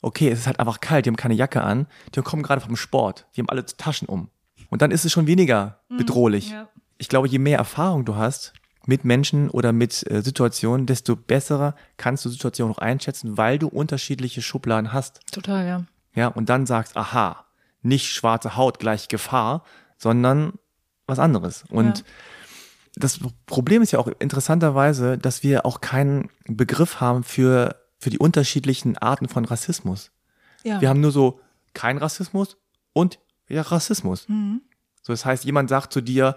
okay, es ist halt einfach kalt, die haben keine Jacke an, die kommen gerade vom Sport, die haben alle Taschen um. Und dann ist es schon weniger bedrohlich.
ja.
Ich glaube, je mehr Erfahrung du hast mit Menschen oder mit äh, Situationen, desto besser kannst du Situationen auch einschätzen, weil du unterschiedliche Schubladen hast.
Total, ja.
Ja, und dann sagst, aha, nicht schwarze Haut gleich Gefahr, sondern was anderes. Und
Ja.
Das Problem ist ja auch interessanterweise, dass wir auch keinen Begriff haben für, für die unterschiedlichen Arten von Rassismus.
ja.
Wir haben nur so kein Rassismus und ja, Rassismus.
Mhm.
So, das heißt, jemand sagt zu dir,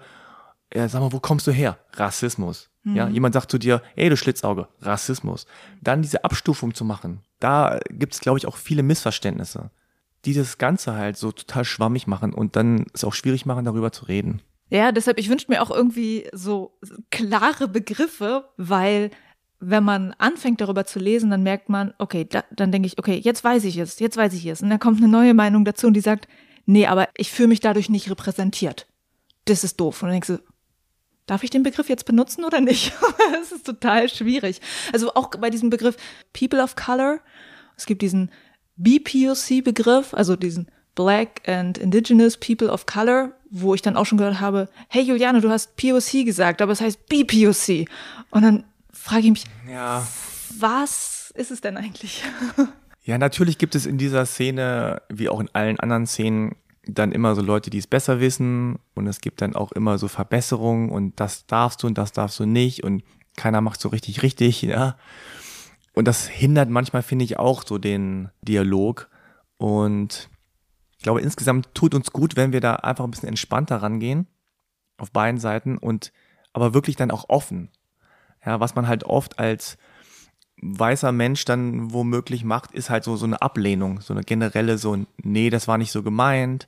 ja, sag mal, wo kommst du her? Rassismus.
Mhm.
Ja, jemand sagt zu dir, ey, du Schlitzauge, Rassismus. Dann diese Abstufung zu machen, da gibt es, glaube ich, auch viele Missverständnisse, die das Ganze halt so total schwammig machen und dann es auch schwierig machen, darüber zu reden.
Ja, deshalb, ich wünsche mir auch irgendwie so klare Begriffe, weil wenn man anfängt darüber zu lesen, dann merkt man, okay, da, dann denke ich, okay, jetzt weiß ich es, jetzt weiß ich es. Und dann kommt eine neue Meinung dazu und die sagt, nee, aber ich fühle mich dadurch nicht repräsentiert. Das ist doof. Und dann denkst du, darf ich den Begriff jetzt benutzen oder nicht? <laughs> das ist total schwierig. Also auch bei diesem Begriff People of Color, es gibt diesen BPOC-Begriff, also diesen Black and Indigenous People of Color, wo ich dann auch schon gehört habe, hey Juliane, du hast POC gesagt, aber es heißt BPOC. Und dann frage ich mich,
Ja.
was ist es denn eigentlich? <laughs>
Ja, natürlich gibt es in dieser Szene, wie auch in allen anderen Szenen, dann immer so Leute, die es besser wissen und es gibt dann auch immer so Verbesserungen und das darfst du und das darfst du nicht und keiner macht so richtig richtig, ja. Und das hindert manchmal, finde ich, auch so den Dialog und ich glaube, insgesamt tut uns gut, wenn wir da einfach ein bisschen entspannter rangehen auf beiden Seiten und aber wirklich dann auch offen. Ja, was man halt oft als weißer Mensch dann womöglich macht, ist halt so, so eine Ablehnung, so eine generelle, so, ein, nee, das war nicht so gemeint,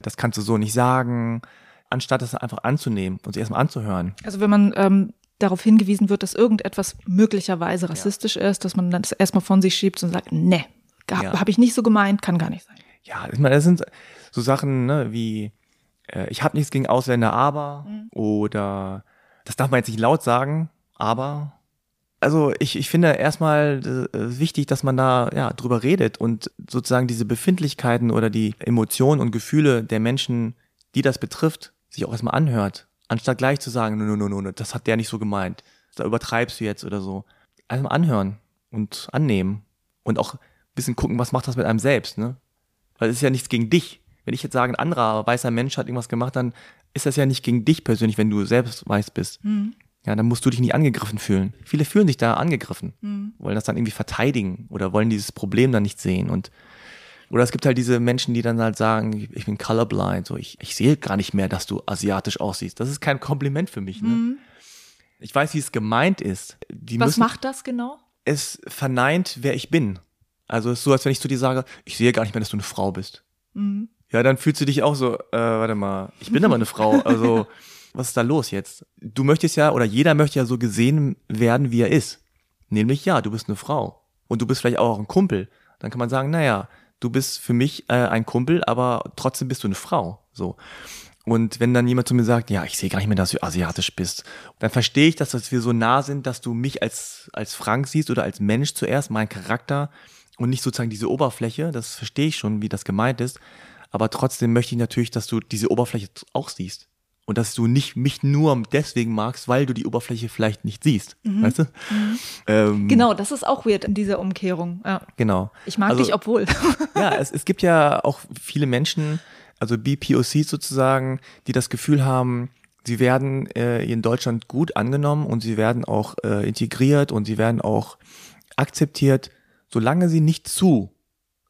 das kannst du so nicht sagen, anstatt das einfach anzunehmen und sich erstmal anzuhören.
Also wenn man ähm, darauf hingewiesen wird, dass irgendetwas möglicherweise rassistisch ist, dass man dann das erstmal von sich schiebt und sagt, ne,
Ja.
habe hab ich nicht so gemeint, kann gar nicht sein.
Ja, ich meine, das sind so Sachen, ne, wie, äh, ich habe nichts gegen Ausländer, aber, oder, das darf man jetzt nicht laut sagen, aber, also ich, ich finde erstmal äh, wichtig, dass man da ja drüber redet und sozusagen diese Befindlichkeiten oder die Emotionen und Gefühle der Menschen, die das betrifft, sich auch erstmal anhört, anstatt gleich zu sagen, no, no, no, no, das hat der nicht so gemeint, da übertreibst du jetzt oder so. Erstmal anhören und annehmen und auch ein bisschen gucken, was macht das mit einem selbst, ne? Weil es ist ja nichts gegen dich. Wenn ich jetzt sage, ein anderer weißer Mensch hat irgendwas gemacht, dann ist das ja nicht gegen dich persönlich, wenn du selbst weiß bist. Ja, dann musst du dich nicht angegriffen fühlen. Viele fühlen sich da angegriffen, wollen das dann irgendwie verteidigen oder wollen dieses Problem dann nicht sehen. Und oder es gibt halt diese Menschen, die dann halt sagen, ich bin colorblind, so ich, ich sehe gar nicht mehr, dass du asiatisch aussiehst. Das ist kein Kompliment für mich. Ne? Ich weiß, wie es gemeint ist. Die
Was
müssen,
macht das genau?
es verneint, wer ich bin. Also es ist so, als wenn ich zu dir sage, ich sehe gar nicht mehr, dass du eine Frau bist. Ja, dann fühlst du dich auch so, äh, warte mal, ich bin aber eine <laughs> Frau. Also, was ist da los jetzt? Du möchtest ja, oder jeder möchte ja so gesehen werden, wie er ist. Nämlich, ja, du bist eine Frau. Und du bist vielleicht auch ein Kumpel. Dann kann man sagen, naja, du bist für mich äh, ein Kumpel, aber trotzdem bist du eine Frau. So. Und wenn dann jemand zu mir sagt, ja, ich sehe gar nicht mehr, dass du asiatisch bist, dann verstehe ich, dass, dass wir so nah sind, dass du mich als, als Frank siehst oder als Mensch zuerst, mein Charakter und nicht sozusagen diese Oberfläche. Das verstehe ich schon, wie das gemeint ist. Aber trotzdem möchte ich natürlich, dass du diese Oberfläche auch siehst. Und dass du nicht mich nur deswegen magst, weil du die Oberfläche vielleicht nicht siehst. Weißt du? Ähm,
Genau, das ist auch weird in dieser Umkehrung. Ja.
Genau.
Ich mag
Also-
dich, obwohl. <laughs>
ja, es, es gibt ja auch viele Menschen, also BPOCs sozusagen, die das Gefühl haben, sie werden äh, in Deutschland gut angenommen und sie werden auch äh, integriert und sie werden auch akzeptiert, solange sie nicht zu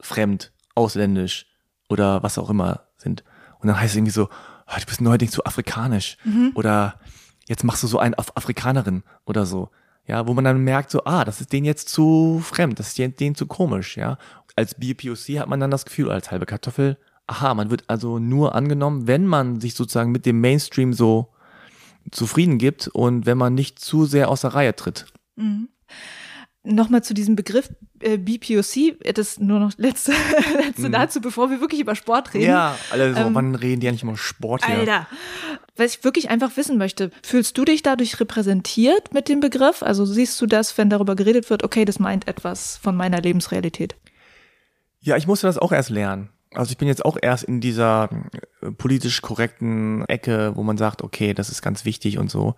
fremd, ausländisch oder was auch immer sind. Und dann heißt es irgendwie so, oh, du bist neuerdings zu afrikanisch oder jetzt machst du so einen auf Afrikanerin oder so. Ja, wo man dann merkt, so, ah, das ist denen jetzt zu fremd, das ist denen zu komisch, ja. Als BPOC hat man dann das Gefühl, als halbe Kartoffel, aha, man wird also nur angenommen, wenn man sich sozusagen mit dem Mainstream so zufrieden gibt und wenn man nicht zu sehr aus der Reihe tritt.
Nochmal zu diesem Begriff äh, BPOC, das nur noch letzte, <laughs> letzte dazu, bevor wir wirklich über Sport reden.
Ja, alle so,
Ähm,
wann reden die eigentlich mal Sport hier?
Alter, was ich wirklich einfach wissen möchte, fühlst du dich dadurch repräsentiert mit dem Begriff? Also siehst du das, wenn darüber geredet wird, okay, das meint etwas von meiner Lebensrealität?
Ja, ich musste das auch erst lernen. Also ich bin jetzt auch erst in dieser äh, politisch korrekten Ecke, wo man sagt, okay, das ist ganz wichtig und so.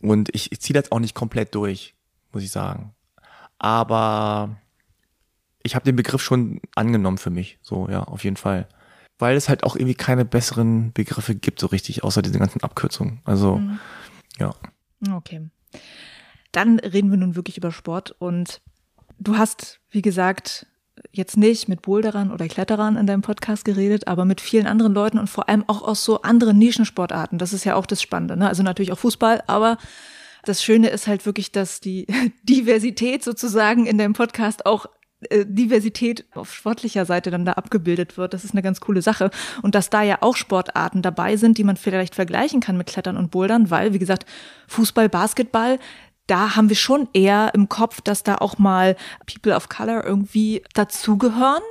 Und ich, ich ziehe das auch nicht komplett durch, muss ich sagen. Aber ich habe den Begriff schon angenommen für mich, so ja, auf jeden Fall. Weil es halt auch irgendwie keine besseren Begriffe gibt, so richtig, außer diese ganzen Abkürzungen. Also, ja.
Okay. Dann reden wir nun wirklich über Sport und du hast, wie gesagt, jetzt nicht mit Boulderern oder Kletterern in deinem Podcast geredet, aber mit vielen anderen Leuten und vor allem auch aus so anderen Nischensportarten. Das ist ja auch das Spannende. Ne? Also natürlich auch Fußball, aber das Schöne ist halt wirklich, dass die <laughs> Diversität sozusagen in deinem Podcast auch äh, Diversität auf sportlicher Seite dann da abgebildet wird. Das ist eine ganz coole Sache. Und dass da ja auch Sportarten dabei sind, die man vielleicht vergleichen kann mit Klettern und Bouldern, weil, wie gesagt, Fußball, Basketball, da haben wir schon eher im Kopf, dass da auch mal People of Color irgendwie dazugehören.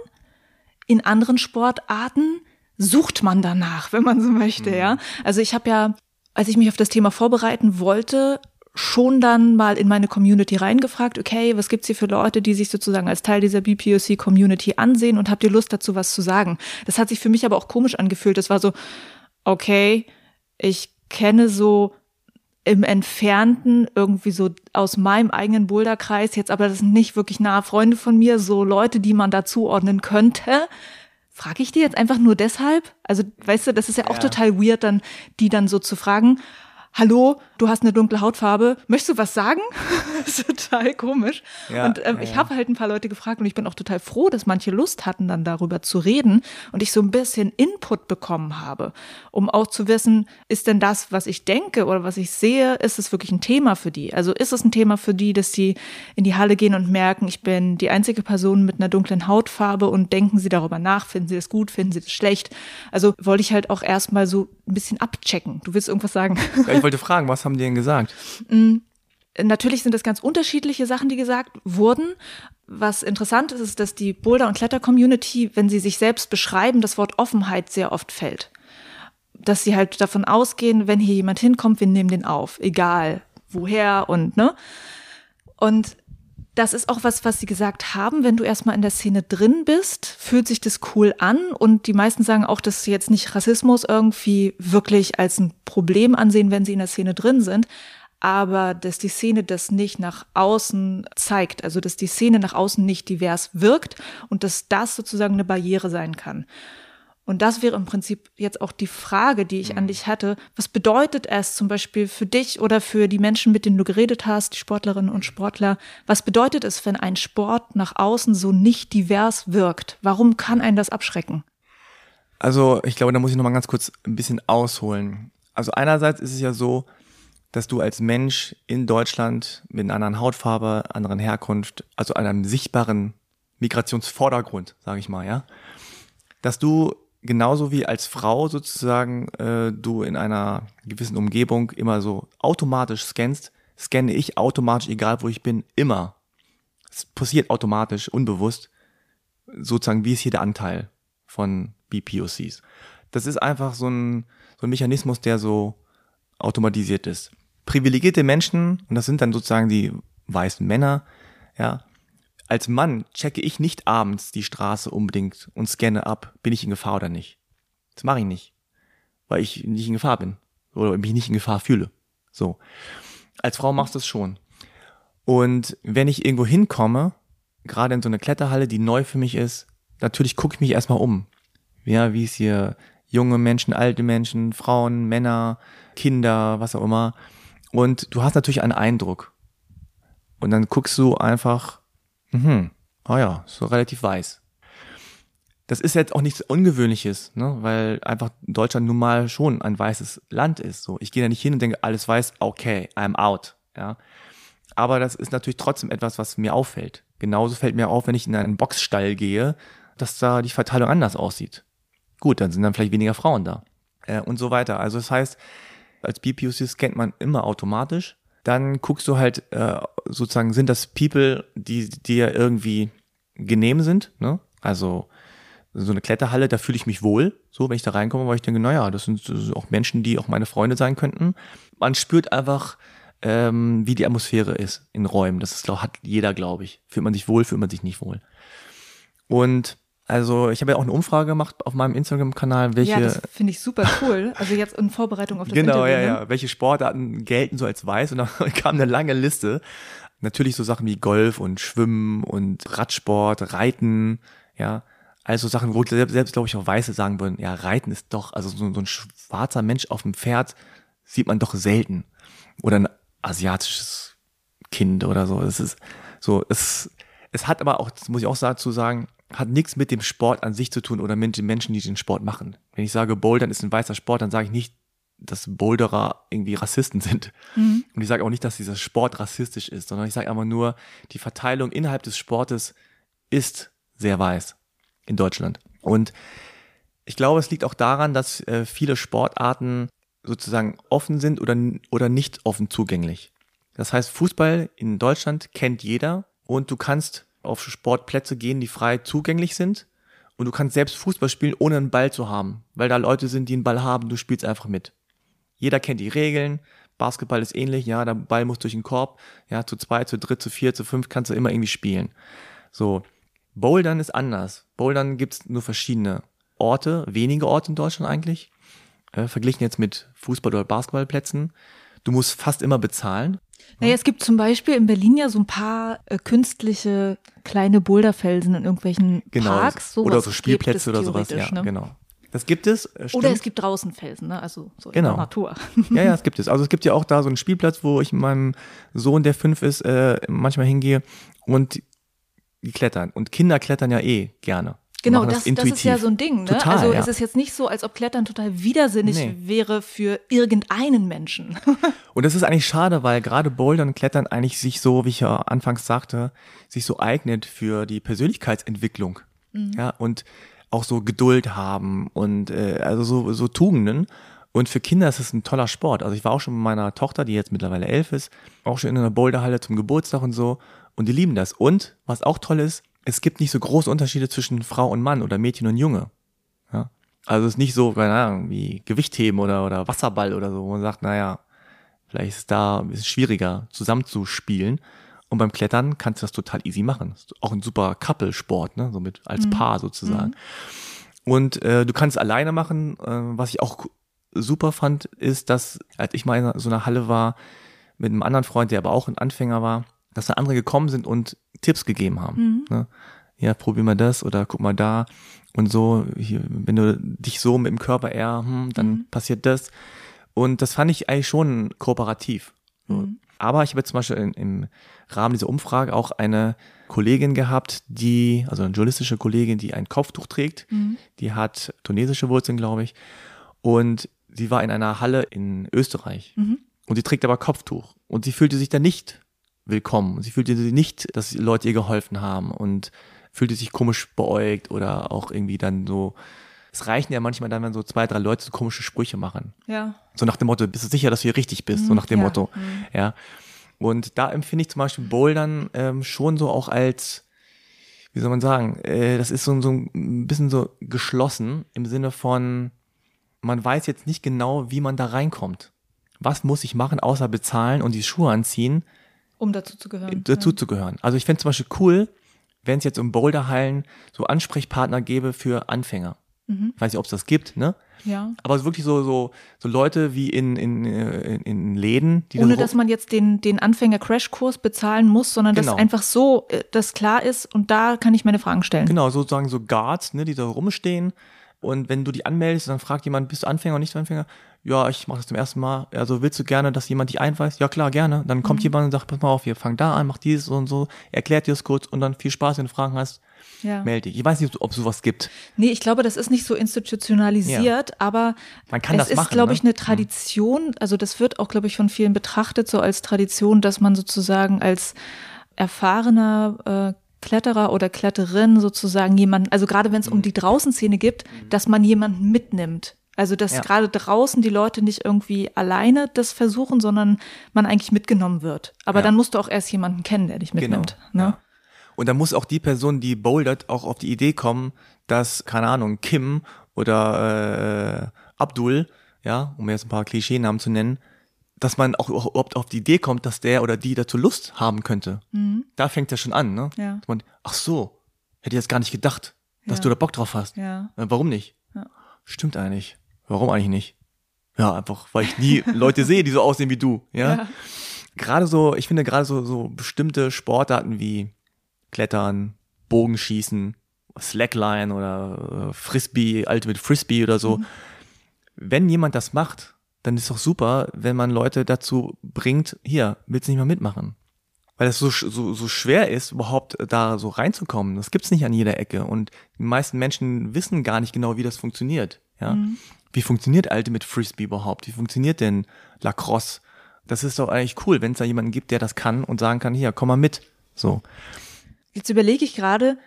In anderen Sportarten sucht man danach, <laughs> wenn man so möchte, ja. Also ich habe ja, als ich mich auf das Thema vorbereiten wollte, schon dann mal in meine Community reingefragt, okay, was gibt's hier für Leute, die sich sozusagen als Teil dieser BPOC-Community ansehen und habt ihr Lust dazu, was zu sagen? Das hat sich für mich aber auch komisch angefühlt. Das war so, okay, ich kenne so im Entfernten irgendwie so aus meinem eigenen Boulderkreis, jetzt aber das sind nicht wirklich nahe Freunde von mir, so Leute, die man da zuordnen könnte. Frage ich die jetzt einfach nur deshalb? Also, weißt du, das ist ja auch
Ja.
total weird, dann die dann so zu fragen. Hallo, du hast eine dunkle Hautfarbe. Möchtest du was sagen? <laughs> das ist total komisch.
Ja,
und ähm,
ja,
ich habe halt ein paar Leute gefragt und ich bin auch total froh, dass manche Lust hatten, dann darüber zu reden und ich so ein bisschen Input bekommen habe, um auch zu wissen, ist denn das, was ich denke oder was ich sehe, ist es wirklich ein Thema für die? Also ist es ein Thema für die, dass sie in die Halle gehen und merken, ich bin die einzige Person mit einer dunklen Hautfarbe und denken sie darüber nach, finden sie das gut, finden sie das schlecht? Also wollte ich halt auch erstmal so ein bisschen abchecken. Du willst irgendwas sagen?
ja. Wollte fragen, was haben die denn gesagt?
Natürlich sind das ganz unterschiedliche Sachen, die gesagt wurden. Was interessant ist, ist, dass die Boulder- und Kletter-Community, wenn sie sich selbst beschreiben, das Wort Offenheit sehr oft fällt. Dass sie halt davon ausgehen, wenn hier jemand hinkommt, wir nehmen den auf, egal woher und ne. Und das ist auch was, was sie gesagt haben, wenn du erstmal in der Szene drin bist, fühlt sich das cool an und die meisten sagen auch, dass sie jetzt nicht Rassismus irgendwie wirklich als ein Problem ansehen, wenn sie in der Szene drin sind, aber dass die Szene das nicht nach außen zeigt, also dass die Szene nach außen nicht divers wirkt und dass das sozusagen eine Barriere sein kann. Und das wäre im Prinzip jetzt auch die Frage, die ich an dich hatte. Was bedeutet es zum Beispiel für dich oder für die Menschen, mit denen du geredet hast, die Sportlerinnen und Sportler? Was bedeutet es, wenn ein Sport nach außen so nicht divers wirkt? Warum kann einen das abschrecken?
Also, ich glaube, da muss ich nochmal ganz kurz ein bisschen ausholen. Also einerseits ist es ja so, dass du als Mensch in Deutschland mit einer anderen Hautfarbe, anderen Herkunft, also einem sichtbaren Migrationsvordergrund, sage ich mal, ja, dass du genauso wie als Frau sozusagen äh, du in einer gewissen Umgebung immer so automatisch scannst, scanne ich automatisch, egal wo ich bin, immer. Es passiert automatisch, unbewusst, sozusagen, wie ist hier der Anteil von BPOCs. Das ist einfach so ein, so ein Mechanismus, der so automatisiert ist. Privilegierte Menschen, und das sind dann sozusagen die weißen Männer, ja, als Mann checke ich nicht abends die Straße unbedingt und scanne ab, bin ich in Gefahr oder nicht. Das mache ich nicht, weil ich nicht in Gefahr bin oder mich nicht in Gefahr fühle. So. Als Frau machst du es schon. Und wenn ich irgendwo hinkomme, gerade in so eine Kletterhalle, die neu für mich ist, natürlich gucke ich mich erstmal um. Ja, wie es hier junge Menschen, alte Menschen, Frauen, Männer, Kinder, was auch immer. Und du hast natürlich einen Eindruck. Und dann guckst du einfach, mhm, ah ja, so relativ weiß. das ist jetzt auch nichts Ungewöhnliches, ne? weil einfach Deutschland nun mal schon ein weißes Land ist. So, ich gehe da nicht hin und denke, alles weiß, okay, I'm out. Ja, aber das ist natürlich trotzdem etwas, was mir auffällt. Genauso fällt mir auf, wenn ich in einen Boxstall gehe, dass da die Verteilung anders aussieht. Gut, dann sind dann vielleicht weniger Frauen da äh, und so weiter. Also das heißt, als BPUC scannt man immer automatisch. Dann guckst du halt äh, sozusagen, sind das People, die dir irgendwie genehm sind, ne? Also so eine Kletterhalle, da fühle ich mich wohl, so wenn ich da reinkomme, weil ich denke, naja, das sind auch Menschen, die auch meine Freunde sein könnten. Man spürt einfach, ähm, wie die Atmosphäre ist in Räumen. Das ist, hat jeder, glaube ich. Fühlt man sich wohl, fühlt man sich nicht wohl. Und also ich habe ja auch eine Umfrage gemacht auf meinem Instagram-Kanal, welche. Ja, das
finde ich super cool. Also jetzt in Vorbereitung auf das
genau,
Interview.
Genau, ja, ja. Welche Sportarten gelten so als weiß? Und dann <laughs> kam eine lange Liste. Natürlich so Sachen wie Golf und Schwimmen und Radsport, Reiten, ja. Also Sachen, wo selbst, selbst glaube ich, auch Weiße sagen würden, ja, Reiten ist doch, also so, so ein schwarzer Mensch auf dem Pferd sieht man doch selten. Oder ein asiatisches Kind oder so. Es ist so, es, es hat aber auch, das muss ich auch dazu sagen, hat nichts mit dem Sport an sich zu tun oder mit den Menschen, die den Sport machen. Wenn ich sage, Bouldern ist ein weißer Sport, dann sage ich nicht, dass Boulderer irgendwie Rassisten sind. Mhm. Und ich sage auch nicht, dass dieser Sport rassistisch ist, sondern ich sage einfach nur, die Verteilung innerhalb des Sportes ist sehr weiß in Deutschland. Und ich glaube, es liegt auch daran, dass äh, viele Sportarten sozusagen offen sind oder, oder nicht offen zugänglich. Das heißt, Fußball in Deutschland kennt jeder und du kannst auf Sportplätze gehen, die frei zugänglich sind und du kannst selbst Fußball spielen, ohne einen Ball zu haben, weil da Leute sind, die einen Ball haben, du spielst einfach mit. Jeder kennt die Regeln, Basketball ist ähnlich, ja, der Ball muss durch den Korb, ja, zu zwei, zu dritt, zu vier, zu fünf kannst du immer irgendwie spielen. So, Bouldern ist anders. Bouldern gibt's nur verschiedene Orte, wenige Orte in Deutschland eigentlich, äh, verglichen jetzt mit Fußball- oder Basketballplätzen. Du musst fast immer bezahlen.
Naja, es gibt zum Beispiel in Berlin ja so ein paar äh, künstliche kleine Boulderfelsen in irgendwelchen
genau,
Parks.
Sowas oder so Spielplätze oder sowas, ja, ne? genau. Das gibt es.
Äh, oder es gibt draußen Felsen, ne? also so
genau.
in der Natur. <laughs>
Ja, ja, es gibt es. Also es gibt ja auch da so einen Spielplatz, wo ich mit meinem Sohn, der fünf ist, äh, manchmal hingehe und die klettern. Und Kinder klettern ja eh gerne.
Genau, das, das, das, ist ja so ein Ding. Ne?
Total,
also
ja.
es ist jetzt nicht so, als ob Klettern total widersinnig nee. wäre für irgendeinen Menschen. <laughs>
und das ist eigentlich schade, weil gerade Bouldern und Klettern eigentlich sich so, wie ich ja anfangs sagte, sich so eignet für die Persönlichkeitsentwicklung. Mhm. Ja, und auch so Geduld haben und äh, also so, so Tugenden. Und für Kinder ist es ein toller Sport. Also ich war auch schon mit meiner Tochter, die jetzt mittlerweile elf ist, auch schon in einer Boulderhalle zum Geburtstag und so. Und die lieben das. Und was auch toll ist, es gibt nicht so große Unterschiede zwischen Frau und Mann oder Mädchen und Junge. Ja? Also es ist nicht so, keine Ahnung, wie Gewichtheben oder, oder Wasserball oder so, wo man sagt, naja, vielleicht ist es da ein bisschen schwieriger zusammenzuspielen. Und beim Klettern kannst du das total easy machen. Das ist auch ein super Couple-Sport, ne? so mit als mhm. Paar sozusagen. Mhm. Und äh, du kannst es alleine machen. Äh, was ich auch super fand, ist, dass als ich mal in so einer Halle war mit einem anderen Freund, der aber auch ein Anfänger war, dass da andere gekommen sind und Tipps gegeben haben. Mhm. Ne? Ja, probier mal das oder guck mal da und so, hier, wenn du dich so mit dem Körper eher, hm, dann mhm. passiert das. Und das fand ich eigentlich schon kooperativ. Mhm. Aber ich habe zum Beispiel in, im Rahmen dieser Umfrage auch eine Kollegin gehabt, die, also eine journalistische Kollegin, die ein Kopftuch trägt. Mhm. Die hat tunesische Wurzeln, glaube ich. Und sie war in einer Halle in Österreich. Mhm. Und sie trägt aber Kopftuch. Und sie fühlte sich da nicht willkommen. Sie fühlte sich nicht, dass Leute ihr geholfen haben und fühlte sich komisch beäugt oder auch irgendwie dann so. Es reichen ja manchmal dann, wenn so zwei, drei Leute so komische Sprüche machen.
Ja.
So nach dem Motto, bist du sicher, dass du hier richtig bist? Mhm, so nach dem
ja.
Motto.
Mhm.
Ja. Und da empfinde ich zum Beispiel Bouldern ähm, schon so auch als, wie soll man sagen, äh, das ist so, so ein bisschen so geschlossen im Sinne von, man weiß jetzt nicht genau, wie man da reinkommt. Was muss ich machen, außer bezahlen und die Schuhe anziehen?
Um dazu zu gehören.
Dazu ja. zu gehören. Also ich fände zum Beispiel cool, wenn es jetzt im Boulderhallen so Ansprechpartner gäbe für Anfänger. Mhm. Ich weiß nicht, ob es das gibt, ne?
Ja.
Aber wirklich so, so, so Leute wie in, in, in, in Läden,
die Ohne dass man jetzt den, den Anfänger-Crashkurs bezahlen muss, sondern genau. dass einfach so äh, das klar ist und da kann ich meine Fragen stellen.
Genau, sozusagen so Guards, ne, die da rumstehen. Und wenn du die anmeldest, dann fragt jemand, bist du Anfänger oder nicht Anfänger? Ja, ich mache das zum ersten Mal. Also willst du gerne, dass jemand dich einweist? Ja klar, gerne. Dann kommt mhm. jemand und sagt, pass mal auf, wir fangen da an, mach dieses und so, erklärt dir das kurz und dann viel Spaß, wenn du Fragen hast,
Ja.
Melde dich. Ich weiß nicht, ob es sowas gibt.
Nee, ich glaube, das ist nicht so institutionalisiert, aber
Man kann
es
das
ist,
machen,
glaube
ne?
ich, eine Tradition. Also das wird auch, glaube ich, von vielen betrachtet, so als Tradition, dass man sozusagen als erfahrener äh, Kletterer oder Kletterin sozusagen jemanden, also gerade wenn es
Mhm.
um die Draußenszene gibt, dass man jemanden mitnimmt. Also dass
Ja.
gerade draußen die Leute nicht irgendwie alleine das versuchen, sondern man eigentlich mitgenommen wird. Aber
Ja.
dann musst du auch erst jemanden kennen, der dich mitnimmt. Ne?
Ja. Und dann muss auch die Person, die bouldert, auch auf die Idee kommen, dass, keine Ahnung, Kim oder äh, Abdul, ja, um jetzt ein paar Klischeenamen zu nennen, dass man auch überhaupt auf die Idee kommt, dass der oder die dazu Lust haben könnte. Da fängt ja schon an, ne?
Ja.
Man, ach so, hätte ich jetzt gar nicht gedacht, dass
Ja.
du da Bock drauf hast.
Ja.
Äh, warum nicht?
Ja.
Stimmt eigentlich. Warum eigentlich nicht? Ja, einfach, weil ich nie <laughs> Leute sehe, die so aussehen wie du, ja.
Ja.
Gerade so, ich finde gerade so, so bestimmte Sportarten wie Klettern, Bogenschießen, Slackline oder äh, Frisbee, Ultimate Frisbee oder so. Wenn jemand das macht, dann ist doch super, wenn man Leute dazu bringt, hier, willst du nicht mal mitmachen? Weil es so, so, so schwer ist, überhaupt da so reinzukommen. Das gibt's nicht an jeder Ecke. Und die meisten Menschen wissen gar nicht genau, wie das funktioniert. Ja? Wie funktioniert Ultimate Frisbee überhaupt? Wie funktioniert denn Lacrosse? Das ist doch eigentlich cool, wenn es da jemanden gibt, der das kann und sagen kann, hier, komm mal mit. So.
Jetzt überlege ich gerade,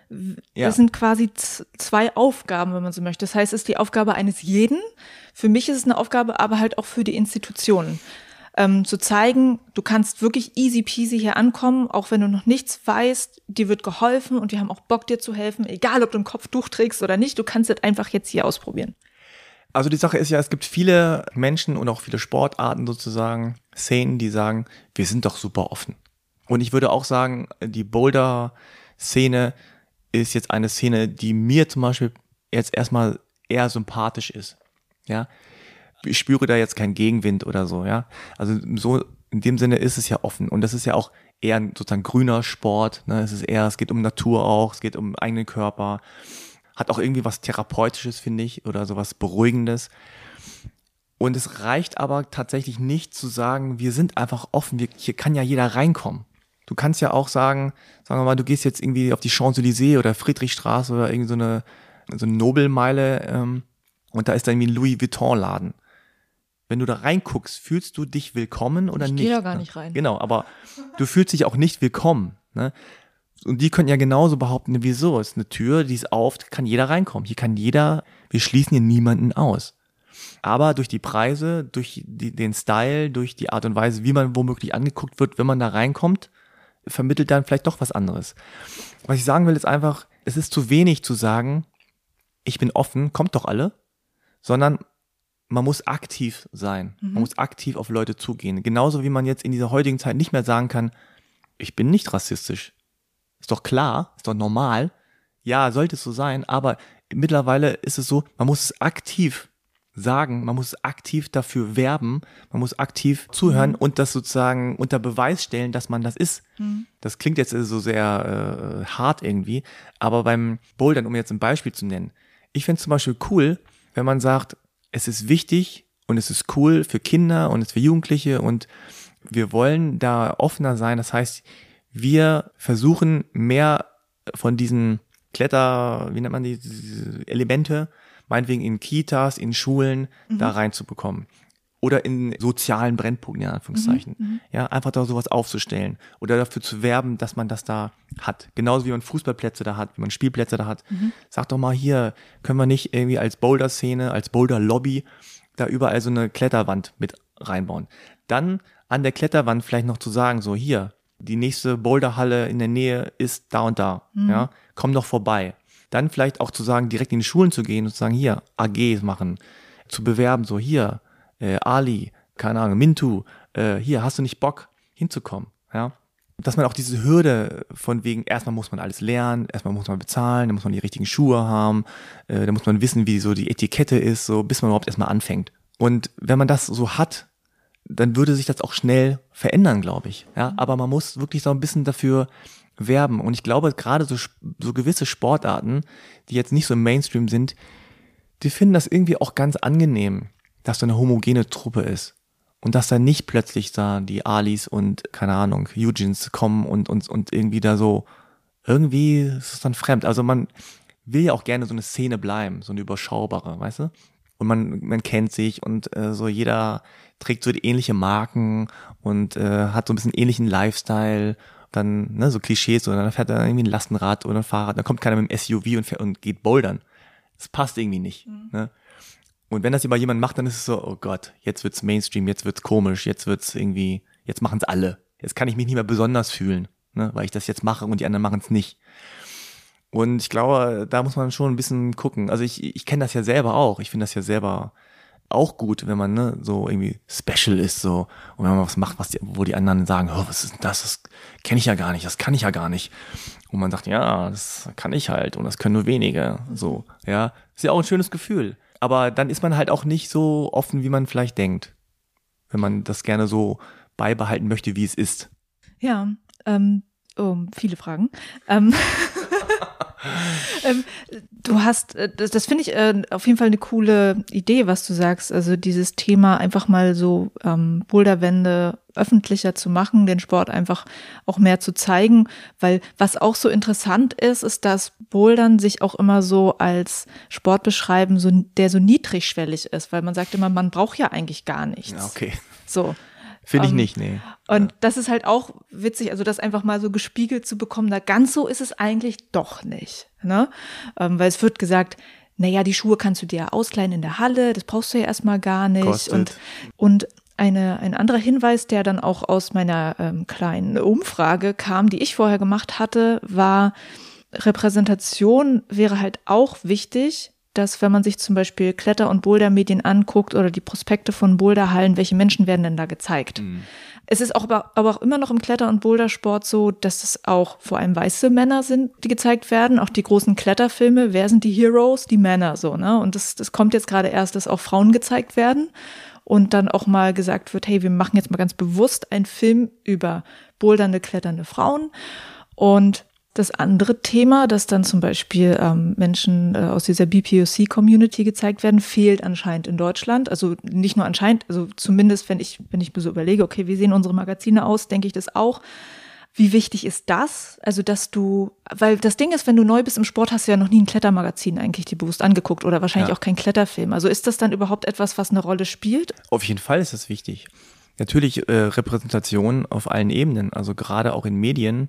Ja.
das sind quasi zwei Aufgaben, wenn man so möchte. Das heißt, es ist die Aufgabe eines jeden. Für mich ist es eine Aufgabe, aber halt auch für die Institutionen. Ähm, zu zeigen, du kannst wirklich easy peasy hier ankommen, auch wenn du noch nichts weißt, dir wird geholfen und wir haben auch Bock, dir zu helfen, egal ob du ein Kopftuch trägst oder nicht, du kannst es einfach jetzt hier ausprobieren.
Also die Sache ist ja, es gibt viele Menschen und auch viele Sportarten sozusagen, Szenen, die sagen, wir sind doch super offen. Und ich würde auch sagen, die Boulder-Szene ist jetzt eine Szene, die mir zum Beispiel jetzt erstmal eher sympathisch ist. Ja, ich spüre da jetzt keinen Gegenwind oder so. Ja, also so in dem Sinne ist es ja offen und das ist ja auch eher ein sozusagen grüner Sport. Ne? Es ist eher, es geht um Natur auch, es geht um eigenen Körper hat auch irgendwie was Therapeutisches, finde ich, oder sowas Beruhigendes. Und es reicht aber tatsächlich nicht zu sagen, wir sind einfach offen, wir, hier kann ja jeder reinkommen. Du kannst ja auch sagen, sagen wir mal, du gehst jetzt irgendwie auf die Champs-Élysées oder Friedrichstraße oder irgend so eine, so eine Nobelmeile ähm, und da ist dann irgendwie ein Louis Vuitton-Laden. Wenn du da reinguckst, fühlst du dich willkommen oder
Ich
nicht?
geh da gar
ne?
nicht rein.
Genau, aber du fühlst dich auch nicht willkommen. Ne? Und die können ja genauso behaupten, wieso? Es ist eine Tür, die ist auf, kann jeder reinkommen. Hier kann jeder, wir schließen hier niemanden aus. Aber durch die Preise, durch die, den Style, durch die Art und Weise, wie man womöglich angeguckt wird, wenn man da reinkommt, vermittelt dann vielleicht doch was anderes. Was ich sagen will, ist einfach, es ist zu wenig zu sagen, ich bin offen, kommt doch alle, sondern man muss aktiv sein. Man muss aktiv auf Leute zugehen. Genauso wie man jetzt in dieser heutigen Zeit nicht mehr sagen kann, ich bin nicht rassistisch. Ist doch klar, ist doch normal. Ja, sollte es so sein, aber mittlerweile ist es so, man muss es aktiv sagen, man muss aktiv dafür werben, man muss aktiv zuhören und das sozusagen unter Beweis stellen, dass man das ist. Das klingt jetzt so sehr äh, hart irgendwie, aber beim Bouldern, um jetzt ein Beispiel zu nennen, ich finde zum Beispiel cool, wenn man sagt, es ist wichtig und es ist cool für Kinder und es ist für Jugendliche und wir wollen da offener sein. Das heißt, wir versuchen mehr von diesen Kletter, wie nennt man die, diese Elemente, meinetwegen in Kitas, in Schulen, da reinzubekommen. Oder in sozialen Brennpunkten, in Anführungszeichen. Ja, einfach da sowas aufzustellen. Oder dafür zu werben, dass man das da hat. Genauso wie man Fußballplätze da hat, wie man Spielplätze da hat. Sag doch mal hier, können wir nicht irgendwie als Boulder-Szene, als Boulder-Lobby da überall so eine Kletterwand mit reinbauen. Dann an der Kletterwand vielleicht noch zu sagen, so hier, die nächste Boulderhalle in der Nähe ist da und da. Ja, komm doch vorbei. Dann vielleicht auch zu sagen, direkt in die Schulen zu gehen und zu sagen, hier, AGs machen, zu bewerben, so hier, äh, Ali, keine Ahnung, Mintu, äh, hier, hast du nicht Bock hinzukommen? Ja, dass man auch diese Hürde von wegen, erstmal muss man alles lernen, erstmal muss man bezahlen, dann muss man die richtigen Schuhe haben, äh, dann muss man wissen, wie so die Etikette ist, so bis man überhaupt erstmal anfängt. Und wenn man das so hat, dann würde sich das auch schnell verändern, glaube ich. Ja, aber man muss wirklich so ein bisschen dafür werben. Und ich glaube, gerade so, so gewisse Sportarten, die jetzt nicht so im Mainstream sind, die finden das irgendwie auch ganz angenehm, dass da eine homogene Truppe ist. Und dass da nicht plötzlich da die Alis und, keine Ahnung, Eugens kommen und, und, und irgendwie da so irgendwie ist es dann fremd. Also man will ja auch gerne so eine Szene bleiben, so eine überschaubare, weißt du? Und man, man kennt sich und äh, so jeder trägt so die ähnliche Marken und äh, hat so ein bisschen ähnlichen Lifestyle. Dann, ne, so Klischees, und dann fährt er irgendwie ein Lastenrad oder ein Fahrrad, dann kommt keiner mit dem SUV und, fährt, und geht bouldern. Das passt irgendwie nicht. Mhm. Ne? Und wenn das immer jemand macht, dann ist es so, oh Gott, jetzt wird's Mainstream, jetzt wird's komisch, jetzt wird's irgendwie, jetzt machen's alle. Jetzt kann ich mich nicht mehr besonders fühlen, ne, weil ich das jetzt mache und die anderen machen's nicht. Und ich glaube, da muss man schon ein bisschen gucken. Also ich, ich kenne das ja selber auch. Ich finde das ja selber auch gut, wenn man ne, so irgendwie special ist so und wenn man was macht, was die, wo die anderen sagen, oh, was ist denn das? Das kenne ich ja gar nicht, das kann ich ja gar nicht. Und man sagt, ja, das kann ich halt und das können nur wenige. So, ja, ist ja auch ein schönes Gefühl. Aber dann ist man halt auch nicht so offen, wie man vielleicht denkt, wenn man das gerne so beibehalten möchte, wie es ist.
Ja, ähm, oh, viele Fragen. Ähm. <laughs> <laughs> ähm, du hast, äh, das, das finde ich äh, auf jeden Fall eine coole Idee, was du sagst. Also dieses Thema einfach mal so ähm, Boulderwände öffentlicher zu machen, den Sport einfach auch mehr zu zeigen, weil was auch so interessant ist, ist, dass Bouldern sich auch immer so als Sport beschreiben, so, der so niedrigschwellig ist, weil man sagt immer, man braucht ja eigentlich gar nichts.
Ja, okay.
So.
Finde ich um, ähm, nicht, nee.
Und ja. das ist halt auch witzig, also das einfach mal so gespiegelt zu bekommen, da ganz so ist es eigentlich doch nicht. Ne? Ähm, weil es wird gesagt, naja, die Schuhe kannst du dir ausleihen in der Halle, das brauchst du ja erstmal gar nicht.
Kostet.
Und, und eine, ein anderer Hinweis, der dann auch aus meiner ähm, kleinen Umfrage kam, die ich vorher gemacht hatte, war, Repräsentation wäre halt auch wichtig, dass wenn man sich zum Beispiel Kletter- und Boulder-Medien anguckt oder die Prospekte von Boulderhallen, welche Menschen werden denn da gezeigt? Mhm. Es ist auch, aber, aber auch immer noch im Kletter- und Bouldersport so, dass es auch vor allem weiße Männer sind, die gezeigt werden. Auch die großen Kletterfilme, wer sind die Heroes? Die Männer so, ne? Und das, das kommt jetzt gerade erst, dass auch Frauen gezeigt werden und dann auch mal gesagt wird, hey, wir machen jetzt mal ganz bewusst einen Film über bouldernde, kletternde Frauen. Und das andere Thema, dass dann zum Beispiel ähm, Menschen äh, aus dieser BPOC-Community gezeigt werden, fehlt anscheinend in Deutschland. Also nicht nur anscheinend, also zumindest, wenn ich, wenn ich mir so überlege, okay, wie sehen unsere Magazine aus, denke ich das auch. Wie wichtig ist das? Also, dass du, weil das Ding ist, wenn du neu bist im Sport, hast du ja noch nie ein Klettermagazin eigentlich dir bewusst angeguckt oder wahrscheinlich ja. auch kein Kletterfilm. Also ist das dann überhaupt etwas, was eine Rolle spielt?
Auf jeden Fall ist das wichtig. Natürlich äh, Repräsentation auf allen Ebenen, also gerade auch in Medien